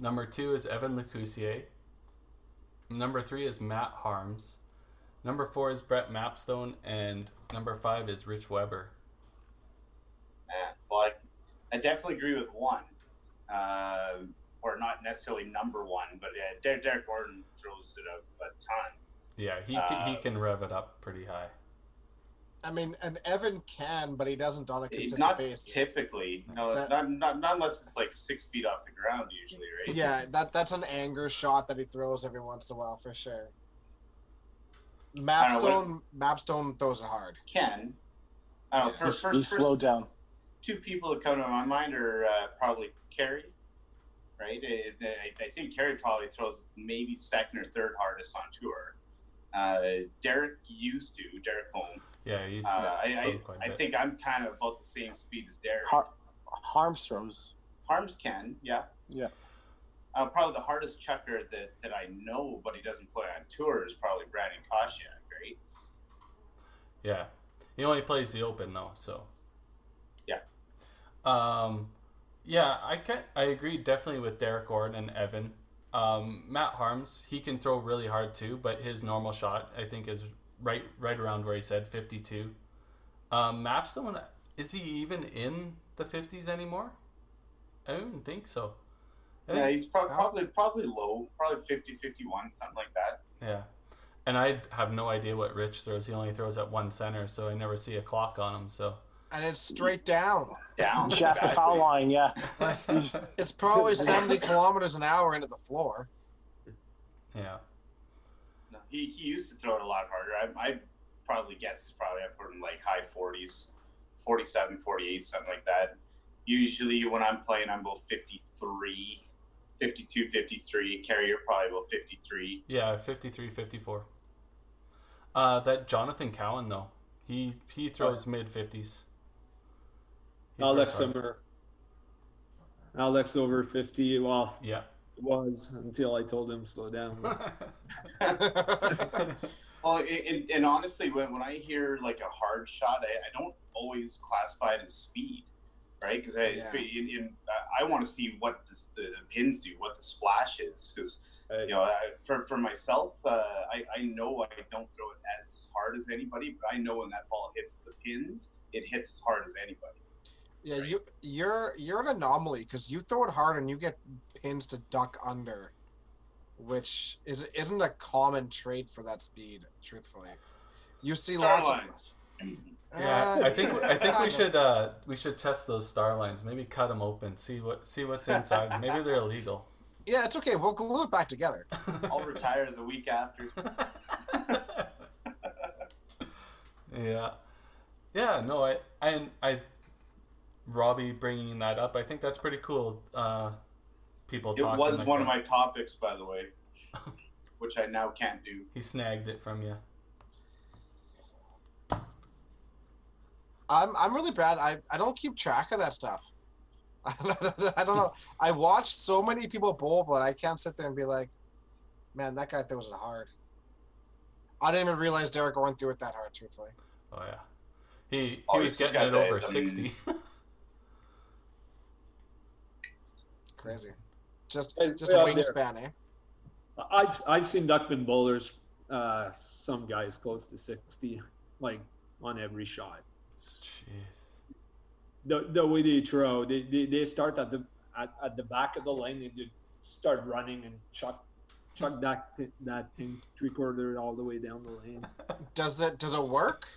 Number two is Evan Lecousier. Number three is Matt Harms. Number four is Brett Mapstone, and number five is Rich Weber. man, well, I, I definitely agree with one, uh, or not necessarily number one, but yeah, Derek, Derek Gordon throws it a, a ton. Yeah, he can, he Uh, can rev it up pretty high. I mean, and Evan can, but he doesn't on a It's consistent not basis. typically. No, That- not, not not unless it's like six feet off the ground usually, right? Yeah, that that's an anger shot that he throws every once in a while for sure. don't Mapstone, Mapstone throws it hard. Can. I don't know. Yeah. For, He's, first, he's first slowed down. two people that come to my mind are uh, probably Kerry, right? I, I, I think Kerry probably throws maybe second or third hardest on tour. Uh, Derek used to, Derek Home. Yeah, he's Uh, I, slowed I, quite a I bit. think I'm kind of about the same speed as Derek. Har- Harms throws. Harms can, yeah. Yeah. Uh, probably the hardest chucker that, that I know, but he doesn't play on tour, is probably Brandon Koshiak, right? Yeah, he only plays the Open though, so. Yeah. Um, yeah, I can I agree definitely with Derek Gordon and Evan. Um, Matt Harms, he can throw really hard too, but his normal shot I think is right right around where he said fifty two. Um, one is he even in the fifties anymore? I don't even think so. I Yeah, think- he's prob- probably probably low, probably 50, 51, something like that. yeah. And I have no idea what Rich throws. He only throws at one center, so I never see a clock on him. So And it's straight down. Down. Shaft the [laughs] foul line, yeah. [laughs] It's probably [laughs] 70 kilometers an hour into the floor. yeah. No, he, he used to throw it a lot harder. I, I probably guess he's probably up in like high 40s, 47, 48, something like that. Usually when I'm playing, I'm about 53, 52, 53. Carrier probably about 53. Yeah, 53, 54. Uh, that Jonathan Cowan though, he he throws mid fifties. Alex Summer. Alex over 50. Well, Yeah. It was until I told him slow down. [laughs] [laughs] Well, and, and honestly, when, when I hear like a hard shot, I, I don't always classify it as speed, right? Because I, Yeah. in, in, I want to see what the, the pins do, what the splash is. Because you know, I, for, for myself, uh, I, I know I don't throw it as hard as anybody, but I know when that ball hits the pins, it hits as hard as anybody. Yeah, you you're you're an anomaly because you throw it hard and you get pins to duck under, which is isn't a common trait for that speed. Truthfully, you see lots of. Yeah, Uh, I think I think we should uh, we should test those star lines. Maybe cut them open, see what see what's inside. Maybe they're illegal. Yeah, it's okay. We'll glue it back together. [laughs] I'll retire the week after. [laughs] yeah, yeah. No, I I I Robbie bringing that up. I think that's pretty cool. Uh, people. It was like one that. of my topics, by the way, [laughs] which I now can't do. He snagged it from you. I'm I'm really bad. I I don't keep track of that stuff. [laughs] I don't know. I watched so many people bowl, but I can't sit there and be like, "Man, that guy throws it hard." I didn't even realize Derek went through it that hard. Truthfully. Oh yeah. He, he oh, was getting it over 60. [laughs] crazy. Just Hey, just a way out there. wingspan, eh? I've I've seen duckpin bowlers, uh, some guys close to 60, like on every shot. It's- Jeez. The, the way they throw, they, they, they start at the at, at the back of the lane and they start running and chuck chuck that thi- that thing three quarter all the way down the lane. [laughs] Does it does it work?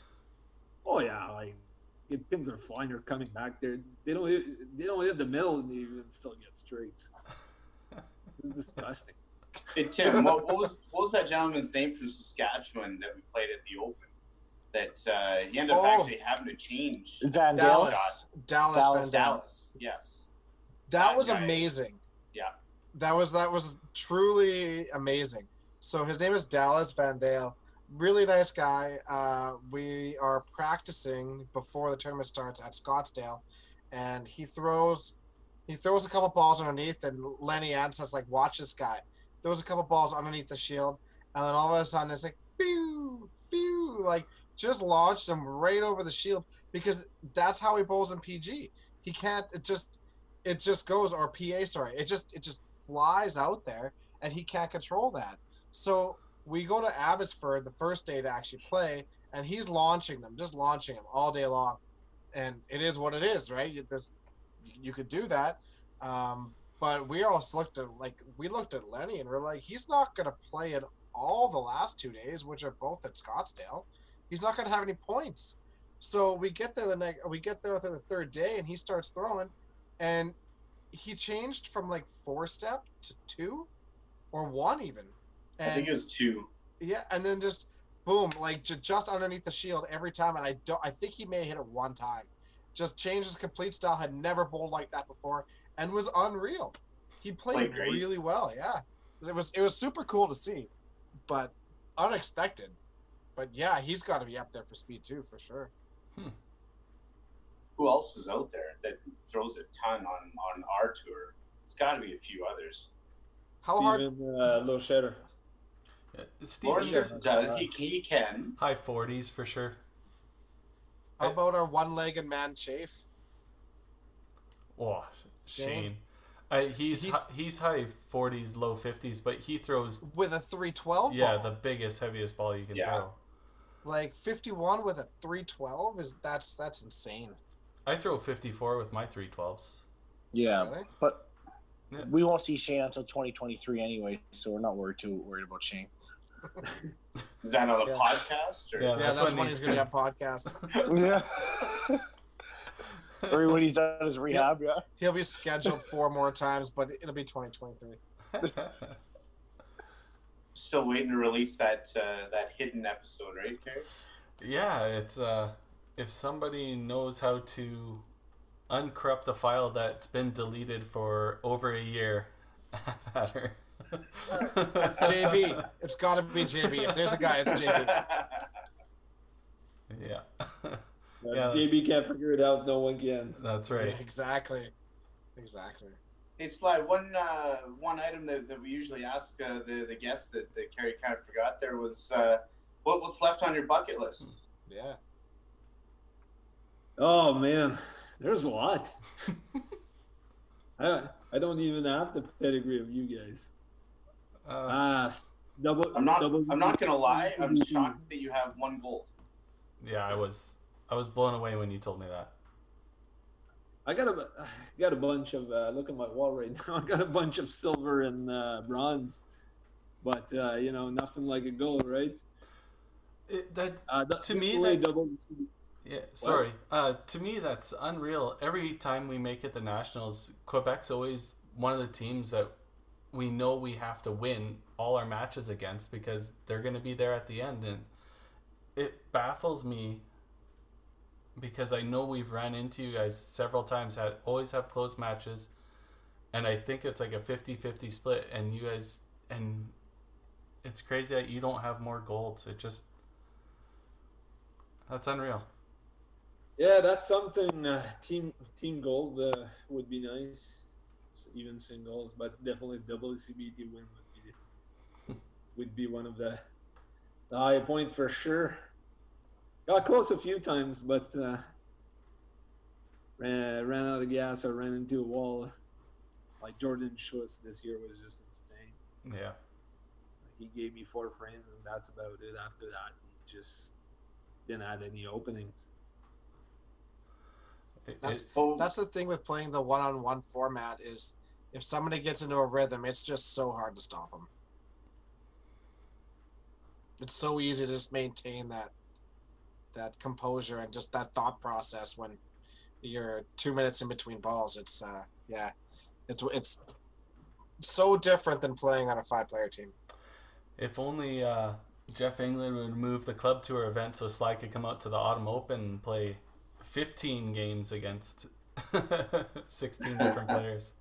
Oh yeah, like the pins are flying, they're coming back there. They don't hit, they don't hit the middle and they even still get straights. [laughs] It's disgusting. Hey Tim, what, what was what was that gentleman's name from Saskatchewan that we played at the Open? That uh, he ended up Oh. actually having to change Van Dale. Dallas, Dallas, Dallas, Van Dallas. Yes. That That was guy. amazing. Yeah. That was that was truly amazing. So his name is Dallas Van Dale. Really nice guy. Uh, we are practicing before the tournament starts at Scottsdale, and he throws he throws a couple balls underneath, and Lenny Adds says like, "Watch this guy." Throws a couple balls underneath the shield, and then all of a sudden it's like, "Phew, phew!" Like just launched him right over the shield because that's how he bowls in PG. He can't. It just it just goes or PA sorry it just it just flies out there and he can't control that so we go to Abbotsford the first day to actually play and he's launching them just launching them all day long. And it is what it is right? You- you could do that. Um, but we also looked at like we looked at Lenny and we're like he's not going to play it all the last two days which are both at Scottsdale. He's not going to have any points. So we get there the next, we get there the third day, and he starts throwing, and he changed from like four step to two, or one even. I think it was two. Yeah, and then just boom, like j- just underneath the shield every time. And I don't, I think he may have hit it one time. Just changed his complete style. Had never bowled like that before, and was unreal. He played Played great. really well. Yeah, it was it was super cool to see, but unexpected. But yeah, he's got to be up there for speed too, for sure. Who else is out there that throws a ton on on our tour? It's got to be a few others. How hard? Steven uh, Loschetter. Uh, Lawrence Stevens, does. He, he can. high 40s for sure. How about our one-legged man, Chafe? Oh, Shane. Uh, he's He- hi- he's high 40s, low 50s, but he throws with a 312 yeah ball. the biggest, heaviest ball you can Yeah. throw. like 51 with a 312 is that's that's insane I throw 54 with my 312s. Yeah, Really? but Yeah. we won't see Shane until 2023 anyway, so we're not worried too worried about Shane. Is that on the Yeah. podcast? Or? Yeah. yeah that's that's, when when he's he's gonna have podcast [laughs] Yeah. [laughs] or when he's done his rehab, yeah. he'll be scheduled four more times but it'll be 2023 [laughs] Still waiting to release that uh, that hidden episode, right, Kerry? yeah, it's uh, if somebody knows how to uncorrupt the file that's been deleted for over a year, I've at her. [laughs] jb it's got to be jb if there's a guy it's jb yeah, Yeah, [laughs] JB can't figure it out. No one can. that's right. [laughs] exactly exactly Hey Sly, one uh, one item that, that we usually ask uh, the the guests that, that Kerry kind of forgot there was uh, what what's left on your bucket list? yeah Oh man, there's a lot. I I don't even have the pedigree of you guys. Uh, Ah, double. I'm not Double, I'm not gonna lie, I'm shocked that you have one gold. yeah, I was I was blown away when you told me that. I got a I got a bunch of uh, look at my wall right [laughs] now. I got a bunch of silver and uh, bronze, but uh, you know nothing like a gold, right? It, that Uh, th- To me, that- double. Yeah, sorry. Uh, to me, that's unreal. Every time we make it the Nationals, Quebec's always one of the teams that we know we have to win all our matches against because they're going to be there at the end. And it baffles me because I know we've ran into you guys several times, had always have close matches. And I think it's like a 50 50 split. And you guys, and it's crazy that you don't have more golds. It just, that's unreal. Yeah, that's something. Uh, team team gold uh, would be nice, even singles, but definitely WCBT win would be [laughs] would be one of the, the high point for sure. Got close a few times, but uh, ran ran out of gas or ran into a wall. Like Jordan Schultz this year was just insane. Yeah. He gave me four frames, and that's about it. After that, he just didn't have any openings. It- That's- it- Oh, that's the thing with playing the one-on-one format is if somebody gets into a rhythm it's just so hard to stop them it's so easy to just maintain that that composure and just that thought process when you're two minutes in between balls. It's uh yeah it's it's so different than playing on a five player team. If only uh, Jeff England would move the club tour event so Sly could come out to the Autumn Open and play 15 games against [laughs] 16 different [laughs] players.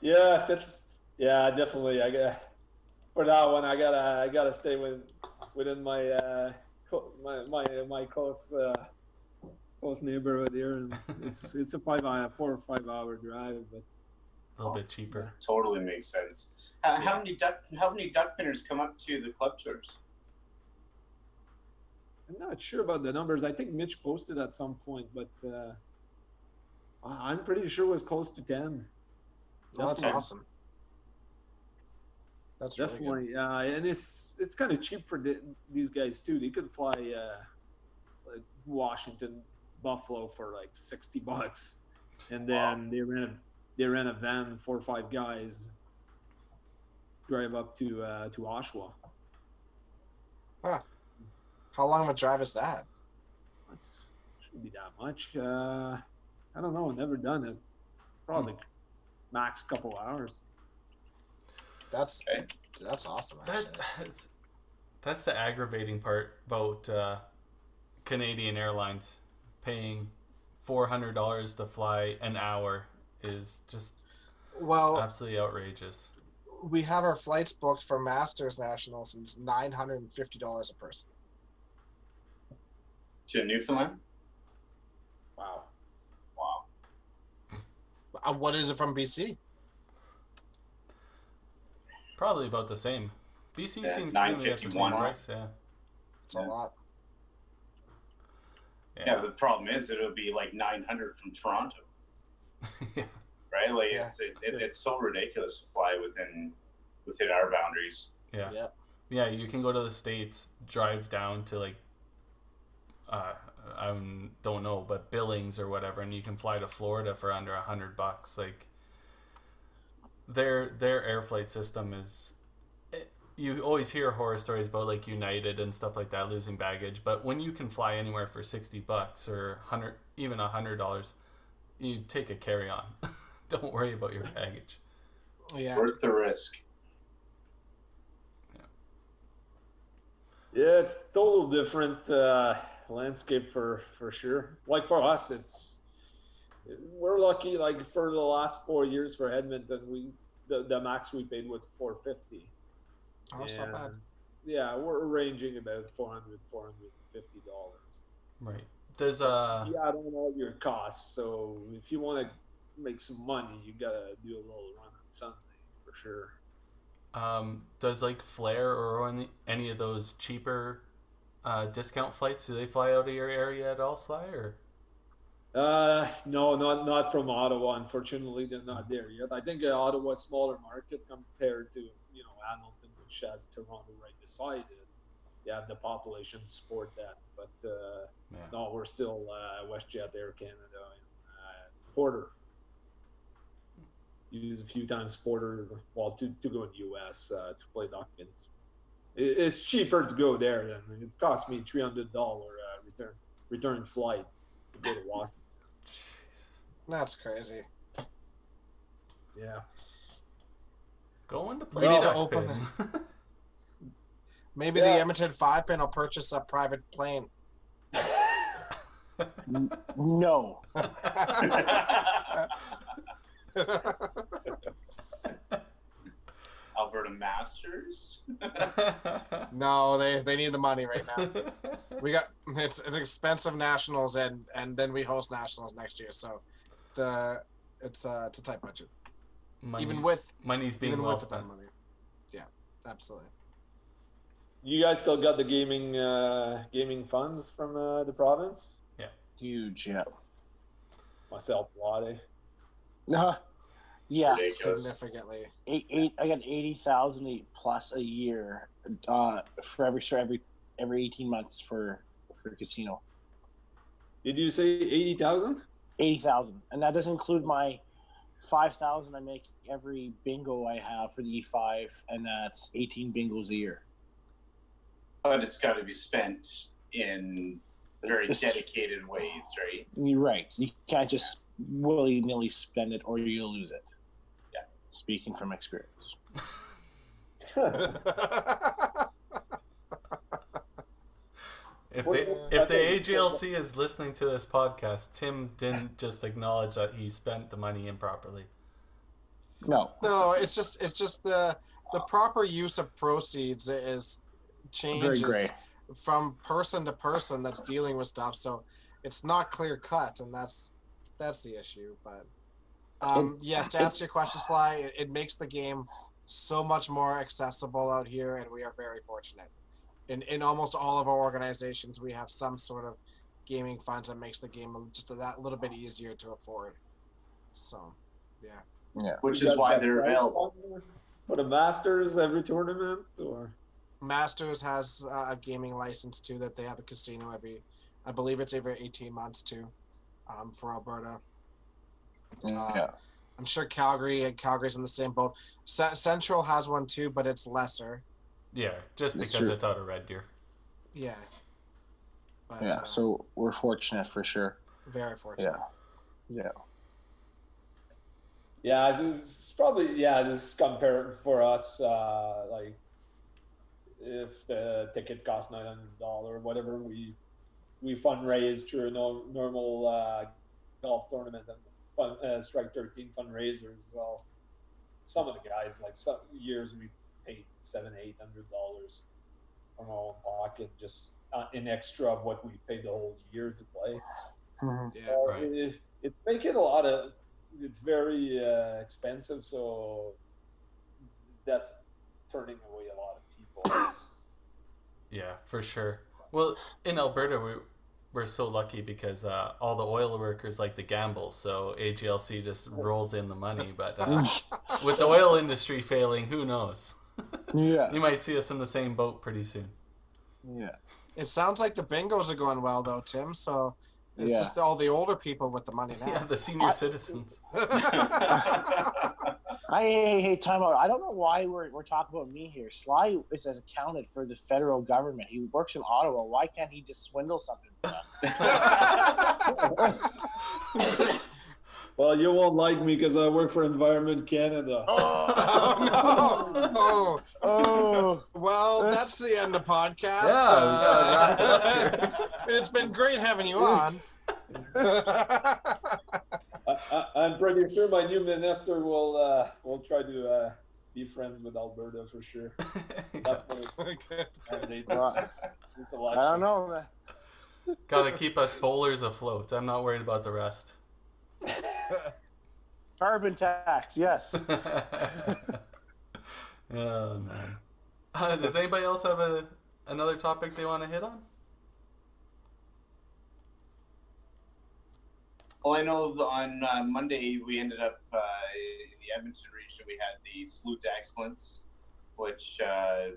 Yeah, it's yeah, definitely. I got for that one. I gotta I gotta stay with within my uh clo- my my my close uh close neighborhood here, and it's [laughs] it's a five hour four or five hour drive, but A little bit cheaper. totally makes sense. How, how many duck how many duck pinners come up to the club tours? I'm not sure about the numbers. I think Mitch posted at some point, but uh, I'm pretty sure it was close to ten. well, that's awesome that's really. Definitely, uh, and it's it's kind of cheap for the, these guys too. They could fly uh, like Washington, Buffalo for like sixty bucks, and then they rent a they rent a van, four or five guys, drive up to uh, to Oshawa. How long of a drive is that? That's, shouldn't be that much. Uh, I don't know. Never done it. Probably max couple hours. That's Okay. that's awesome. That that's, that's the aggravating part about uh, Canadian Airlines paying four hundred dollars to fly an hour is just Well, absolutely outrageous. we have our flights booked for Masters Nationals, and it's nine hundred and fifty dollars a person. To Newfoundland? Wow. Wow. Uh, what is it from BC? Probably about the same. BC Yeah, seems to be at the same price. Yeah. It's Yeah. a lot. Yeah. the problem is it'll be like 900 from Toronto, [laughs] yeah. right? Like Yeah. it's it, it, it's so ridiculous to fly within within our boundaries. Yeah. Yep. Yeah, you can go to the states, drive down to like, uh, I don't know, but Billings or whatever, and you can fly to Florida for under a hundred bucks. Like, their their air flight system is. it- You always hear horror stories about like United and stuff like that losing baggage, but when you can fly anywhere for sixty bucks or hundred, even a hundred dollars, you take a carry on. [laughs] don't worry about your baggage. Yeah. Worth the risk. Yeah, it's total different uh, landscape for for sure. Like for us, it's we're lucky. Like for the last four years for Edmonton, we the, the max we paid was four fifty. Oh, it's not bad. Yeah, we're ranging about 400 450 dollars. Right. Does uh Yeah, I don't know your costs. So if you want to make some money, you gotta do a little run on Sunday for sure. Um, does like Flair or any, any of those cheaper uh, discount flights do they fly out of your area at all, Sly? Or Uh, no, not not from Ottawa. Unfortunately, they're not there yet. I think uh, Ottawa's smaller market compared to you know Hamilton, which has Toronto right beside it. Yeah, the population support that, but uh, yeah, no, we're still uh, WestJet, Air Canada, and uh, Porter. Use a few times Porter, well, to, to go in the U.S. Uh, to play Duckpins. It, it's cheaper to go there than it cost me three hundred dollar uh, return return flight to go to Washington. Jesus. That's crazy. Yeah. going to play We to open pin. [laughs] Maybe Yeah. the Edmonton Five Pin will purchase a private plane. No. [laughs] [laughs] Alberta Masters. [laughs] no, they they need the money right now. We got it's an expensive nationals and and then we host nationals next year. So the it's uh it's a tight budget. Money, Even with money's being even well spent. money. Yeah, absolutely. You guys still got the gaming uh, gaming funds from uh, the province? Yeah, huge, yeah. Myself, Wade. Uh, yeah. Significantly. Eight, eight, I got eighty thousand plus a year uh, for every for every every eighteen months for for casino. Did you say eighty thousand? Eighty thousand, and that doesn't include my five thousand I make every bingo I have for the E five, and that's eighteen bingos a year. But it's got to be spent in very This- dedicated ways, right? You're right. You can't just willy nilly spend it, or you'll lose it. Yeah. Speaking from experience. If they if the AGLC is listening to this podcast, Tim didn't just acknowledge that he spent the money improperly. No. no, it's just it's just the the proper use of proceeds is Very changes from person to person that's dealing with stuff. So it's not clear cut, and that's that's the issue. But um, yes, to answer your question, Sly, it, it makes the game so much more accessible out here, and we are very fortunate. In in almost all of our organizations, we have some sort of gaming funds that makes the game just a, that little bit easier to afford. So, yeah. Yeah. Which is why they're prize available. for the Masters every tournament, or Masters has uh, a gaming license too that they have a casino every, I believe it's every 18 months too, um, for Alberta. Uh, yeah. I'm sure Calgary and Calgary's in the same boat. C- Central has one too, but it's lesser. Yeah, just because true. it's out of Red Deer. Yeah. But yeah. uh, So we're fortunate for sure. very fortunate. Yeah. Yeah, this is probably yeah. This is compared for us. Uh, like if the ticket costs nine hundred dollar, or whatever we we fundraise through a no, normal uh, golf tournament and fun uh, strike thirteen fundraisers. Well, some of the guys like some years we paid seven eight hundred dollars from our own pocket just uh, in extra of what we paid the whole year to play. Mhm. Yeah. So right. it, it's making a lot of. It's very uh, expensive, so that's turning away a lot of people. [coughs] Yeah, for sure. Well, in Alberta, we we're so lucky because uh, all the oil workers like to gamble, so AGLC just rolls in the money. But uh, [laughs] with the oil industry failing, who knows? [laughs] yeah. You might see us in the same boat pretty soon. Yeah. It sounds like the bingos are going well though, Tim. So it's Yeah. just all the older people with the money [laughs] now. Yeah, the senior I- citizens. Hey, hey, hey, time out. I don't know why we're, we're talking about me here. Sly is an accountant for the federal government. He works in Ottawa. Why can't he just swindle something for us? [laughs] well, you won't like me because I work for Environment Canada. oh no! Oh, [laughs] oh, well, [laughs] that's the end of the podcast. Yeah, we gotta uh, wrap it up here. it's, it's been great having you on. I, I, I'm pretty sure my new minister will uh, will try to uh, be friends with Alberta for sure. [laughs] [laughs] That's [laughs] Well, I don't know. man. Gotta keep us bowlers afloat. I'm not worried about the rest. Carbon tax, yes. oh man. Uh, does anybody else have a another topic they want to hit on? Well, I know on uh, Monday we ended up uh, in the Edmonton region. We had the Salute to Excellence, which uh,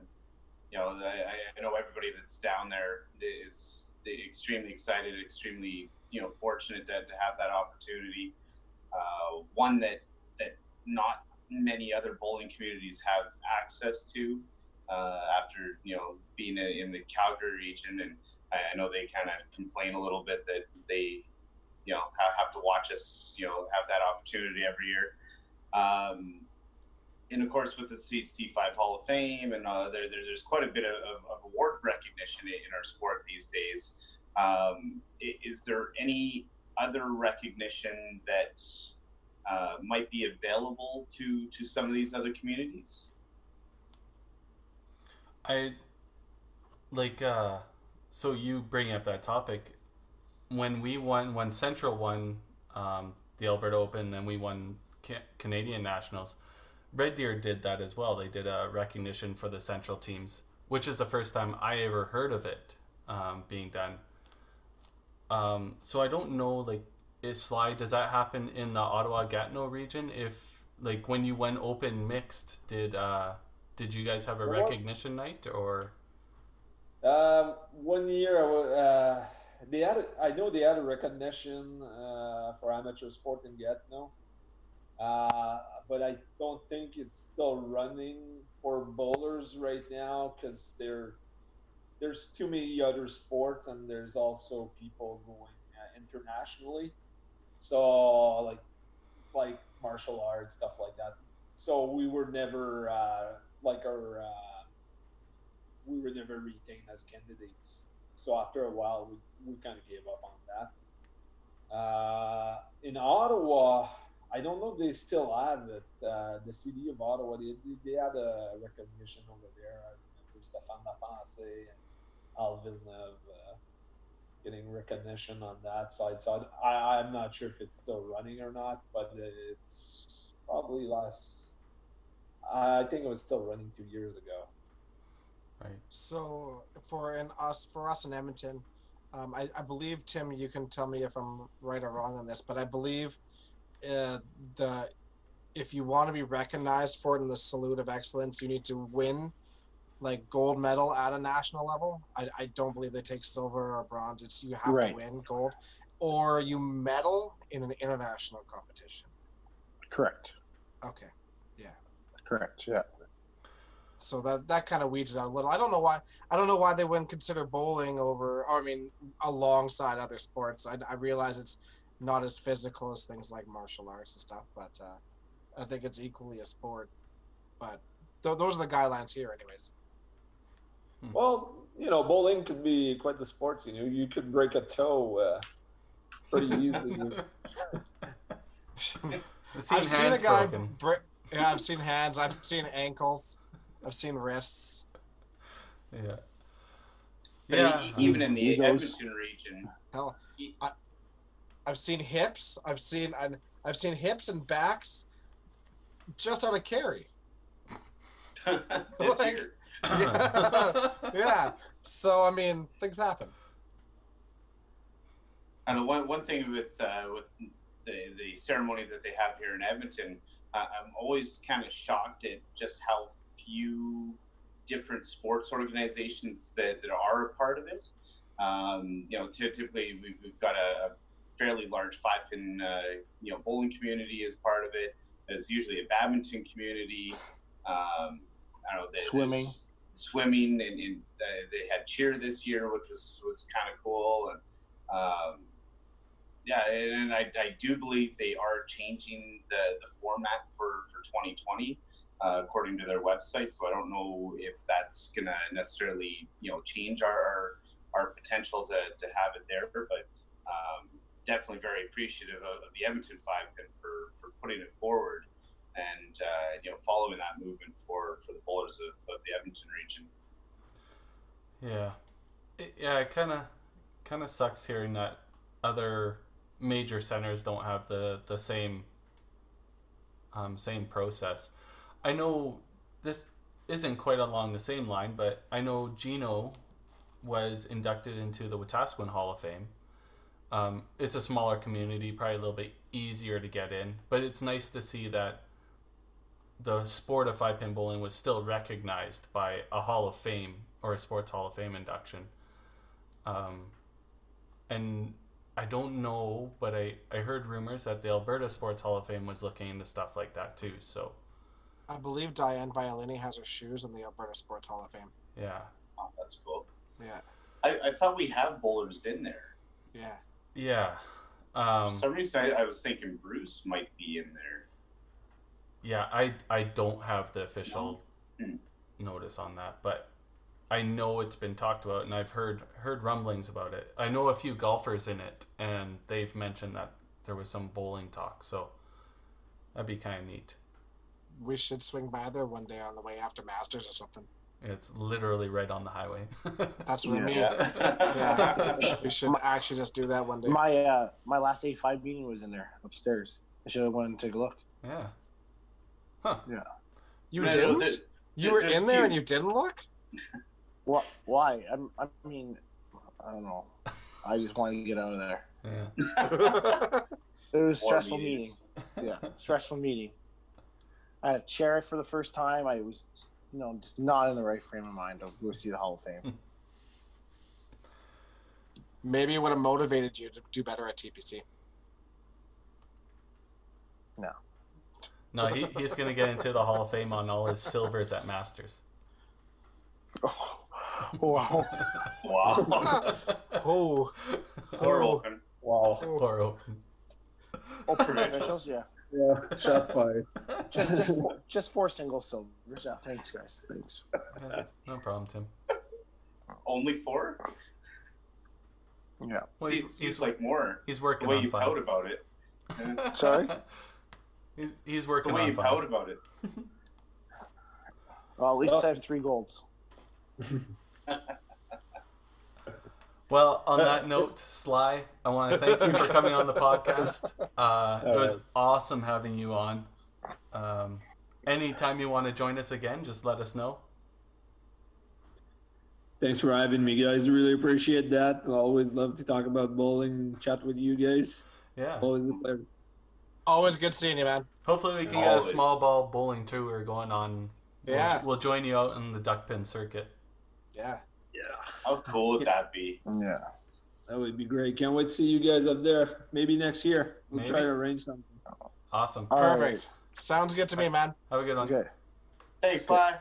you know I, I know everybody that's down there is extremely excited, extremely you know fortunate to, to have that opportunity. Uh, one that that not many other bowling communities have access to uh, after you know being in the Calgary region, and I, I know they kind of complain a little bit that they you know have, to watch us you know have that opportunity every year. Um, and of course with the C5 Hall of Fame and uh, there, there, there's quite a bit of, of, award recognition in, our sport these days. Um, is there any other recognition that uh, might be available to to some of these other communities? I like uh so you bring up that topic when we won when Central won um, the Alberta Open then we won ca- Canadian Nationals Red Deer did that as well. They did a recognition for the Central teams which is the first time I ever heard of it um, being done. Um, so I don't know like is Sly does that happen in the Ottawa Gatineau region? If like when you went open mixed did uh did you guys have a recognition night or? Um, one year, uh, they had. a- I know they had a recognition uh, for amateur sport in Gatineau, uh, but I don't think it's still running for bowlers right now because there, there's too many other sports and there's also people going uh, internationally, so like, like martial arts stuff like that. So we were never uh, like our. Uh, we were never retained as candidates. So after a while, we, we kind of gave up on that. Uh, in Ottawa, I don't know if they still have it. Uh, the city of Ottawa, they, they had a recognition over there. I remember Stéphane Lapensée and Al Villeneuve uh, getting recognition on that side. So I, I'm not sure if it's still running or not, but it's probably last. I think it was still running two years ago. Right So for in us for us in Edmonton, um, I, I believe Tim, you can tell me if I'm right or wrong on this, but I believe uh, the if you want to be recognized for it in the salute of excellence, you need to win like gold medal at a national level. I, I don't believe they take silver or bronze. It's you have Right. to win gold, or you medal in an international competition. Correct. Okay. Yeah. Correct. Yeah. So that that kind of weeds it out a little. I don't know why. I don't know why they wouldn't consider bowling over. Or I mean, alongside other sports. I, I realize it's not as physical as things like martial arts and stuff, but uh, I think it's equally a sport. But th- those are the guidelines here, anyways. Well, you know, bowling could be quite the sport. You know, you could break a toe uh, pretty easily. [laughs] [laughs] I've seen I've seen a guy. broken. Br- yeah, I've seen hands. I've seen ankles. I've seen wrists. Yeah. But Yeah. e- even in the Egos. Edmonton region, Hell, I, I've seen hips. I've seen I, I've seen hips and backs just out of carry. [laughs] Like- year. [laughs] Yeah. yeah. So I mean, things happen. And one one thing with uh, with the the ceremony that they have here in Edmonton, uh, I'm always kind of shocked at just how few different sports organizations that, that are a part of it. Um, you know, typically we've, we've got a, a fairly large five pin uh, you know bowling community as part of it. There's usually a badminton community. Um, I don't know. Swimming. Swimming, and, and uh, they had cheer this year, which was was kind of cool. And um, yeah, and I, I do believe they are changing the, the format for, for 2020 uh, according to their website. So I don't know if that's going to necessarily you know change our, our potential to, to have it there, but um, definitely very appreciative of, of the Edmonton Five Pin for, for putting it forward and uh, you know following that movement for, for the bowlers of, of the Edmonton region. Yeah, it, yeah. It kind of kind of sucks hearing that other major centers don't have the the same um, same process. I know this isn't quite along the same line, but I know Gino was inducted into the Wetaskiwin Hall of Fame. Um, it's a smaller community, probably a little bit easier to get in, but it's nice to see that the sport of five pin bowling was still recognized by a Hall of Fame or a Sports Hall of Fame induction. Um, and I don't know, but I, I heard rumors that the Alberta Sports Hall of Fame was looking into stuff like that too. So I believe Diane Violini has her shoes in the Alberta Sports Hall of Fame. yeah, Oh, that's cool. Yeah, I, I thought we have bowlers in there. yeah. yeah, For um, some reason, I, I was thinking Bruce might be in there. yeah. I I don't have the official Hmm. notice on that, but I know it's been talked about, and I've heard heard rumblings about it. I know a few golfers in it, and they've mentioned that there was some bowling talk. So that'd be kind of neat. We should swing by there one day on the way after Masters or something. It's literally right on the highway. [laughs] That's what I mean. Yeah. We should- we should [laughs] actually just do that one day. My uh, my last A five meeting was in there upstairs. I should have went and take a look. yeah. Huh. Yeah. You No, no, didn't? there- you were in there and you didn't look? [laughs] What? Why? I'm, I mean, I don't know. I just wanted to get out of there. Yeah. It was a More stressful meetings. meeting. Yeah, stressful meeting. I had a chair for the first time. I was, you know, just not in the right frame of mind to go see the Hall of Fame. Hmm. Maybe it would have motivated you to do better at TPC. No, he, he's going to get into the Hall of Fame on all his silvers at Masters. Oh, wow. [laughs] Wow. Oh, Door Oh. open. Wow. or open. Oh, provincials, yeah. Yeah, shots fired. [laughs] Just, just, four, just four single silvers. Yeah, thanks, guys. Thanks. Yeah, no problem, Tim. Only four? Yeah. Well, seems, he's- seems he's- like more. He's The working way on you pout about it. Uh, [laughs] Sorry? He's, he's The working way on you pout about it. Well, at least Well- I have three golds. [laughs] Well, on that [laughs] note, Sly, I want to thank you for coming on the podcast. Uh, it was awesome having you on. Um, anytime you want to join us again, just let us know. Thanks for having me, guys. Really appreciate that. I always love to talk about bowling and chat with you guys. Yeah. Always a pleasure. always good seeing you, man. Hopefully, we can get a small ball bowling tour going on. We'll- Yeah. We'll, join you out in the duck pin circuit. Yeah. Yeah, How cool would [laughs] that be? Yeah. that would be great. Can't wait to see you guys up there. Maybe next year. We'll Maybe. try to arrange something. Awesome. All right. Perfect. Sounds good to me, man. Have a good one. Okay. Thanks, Sly.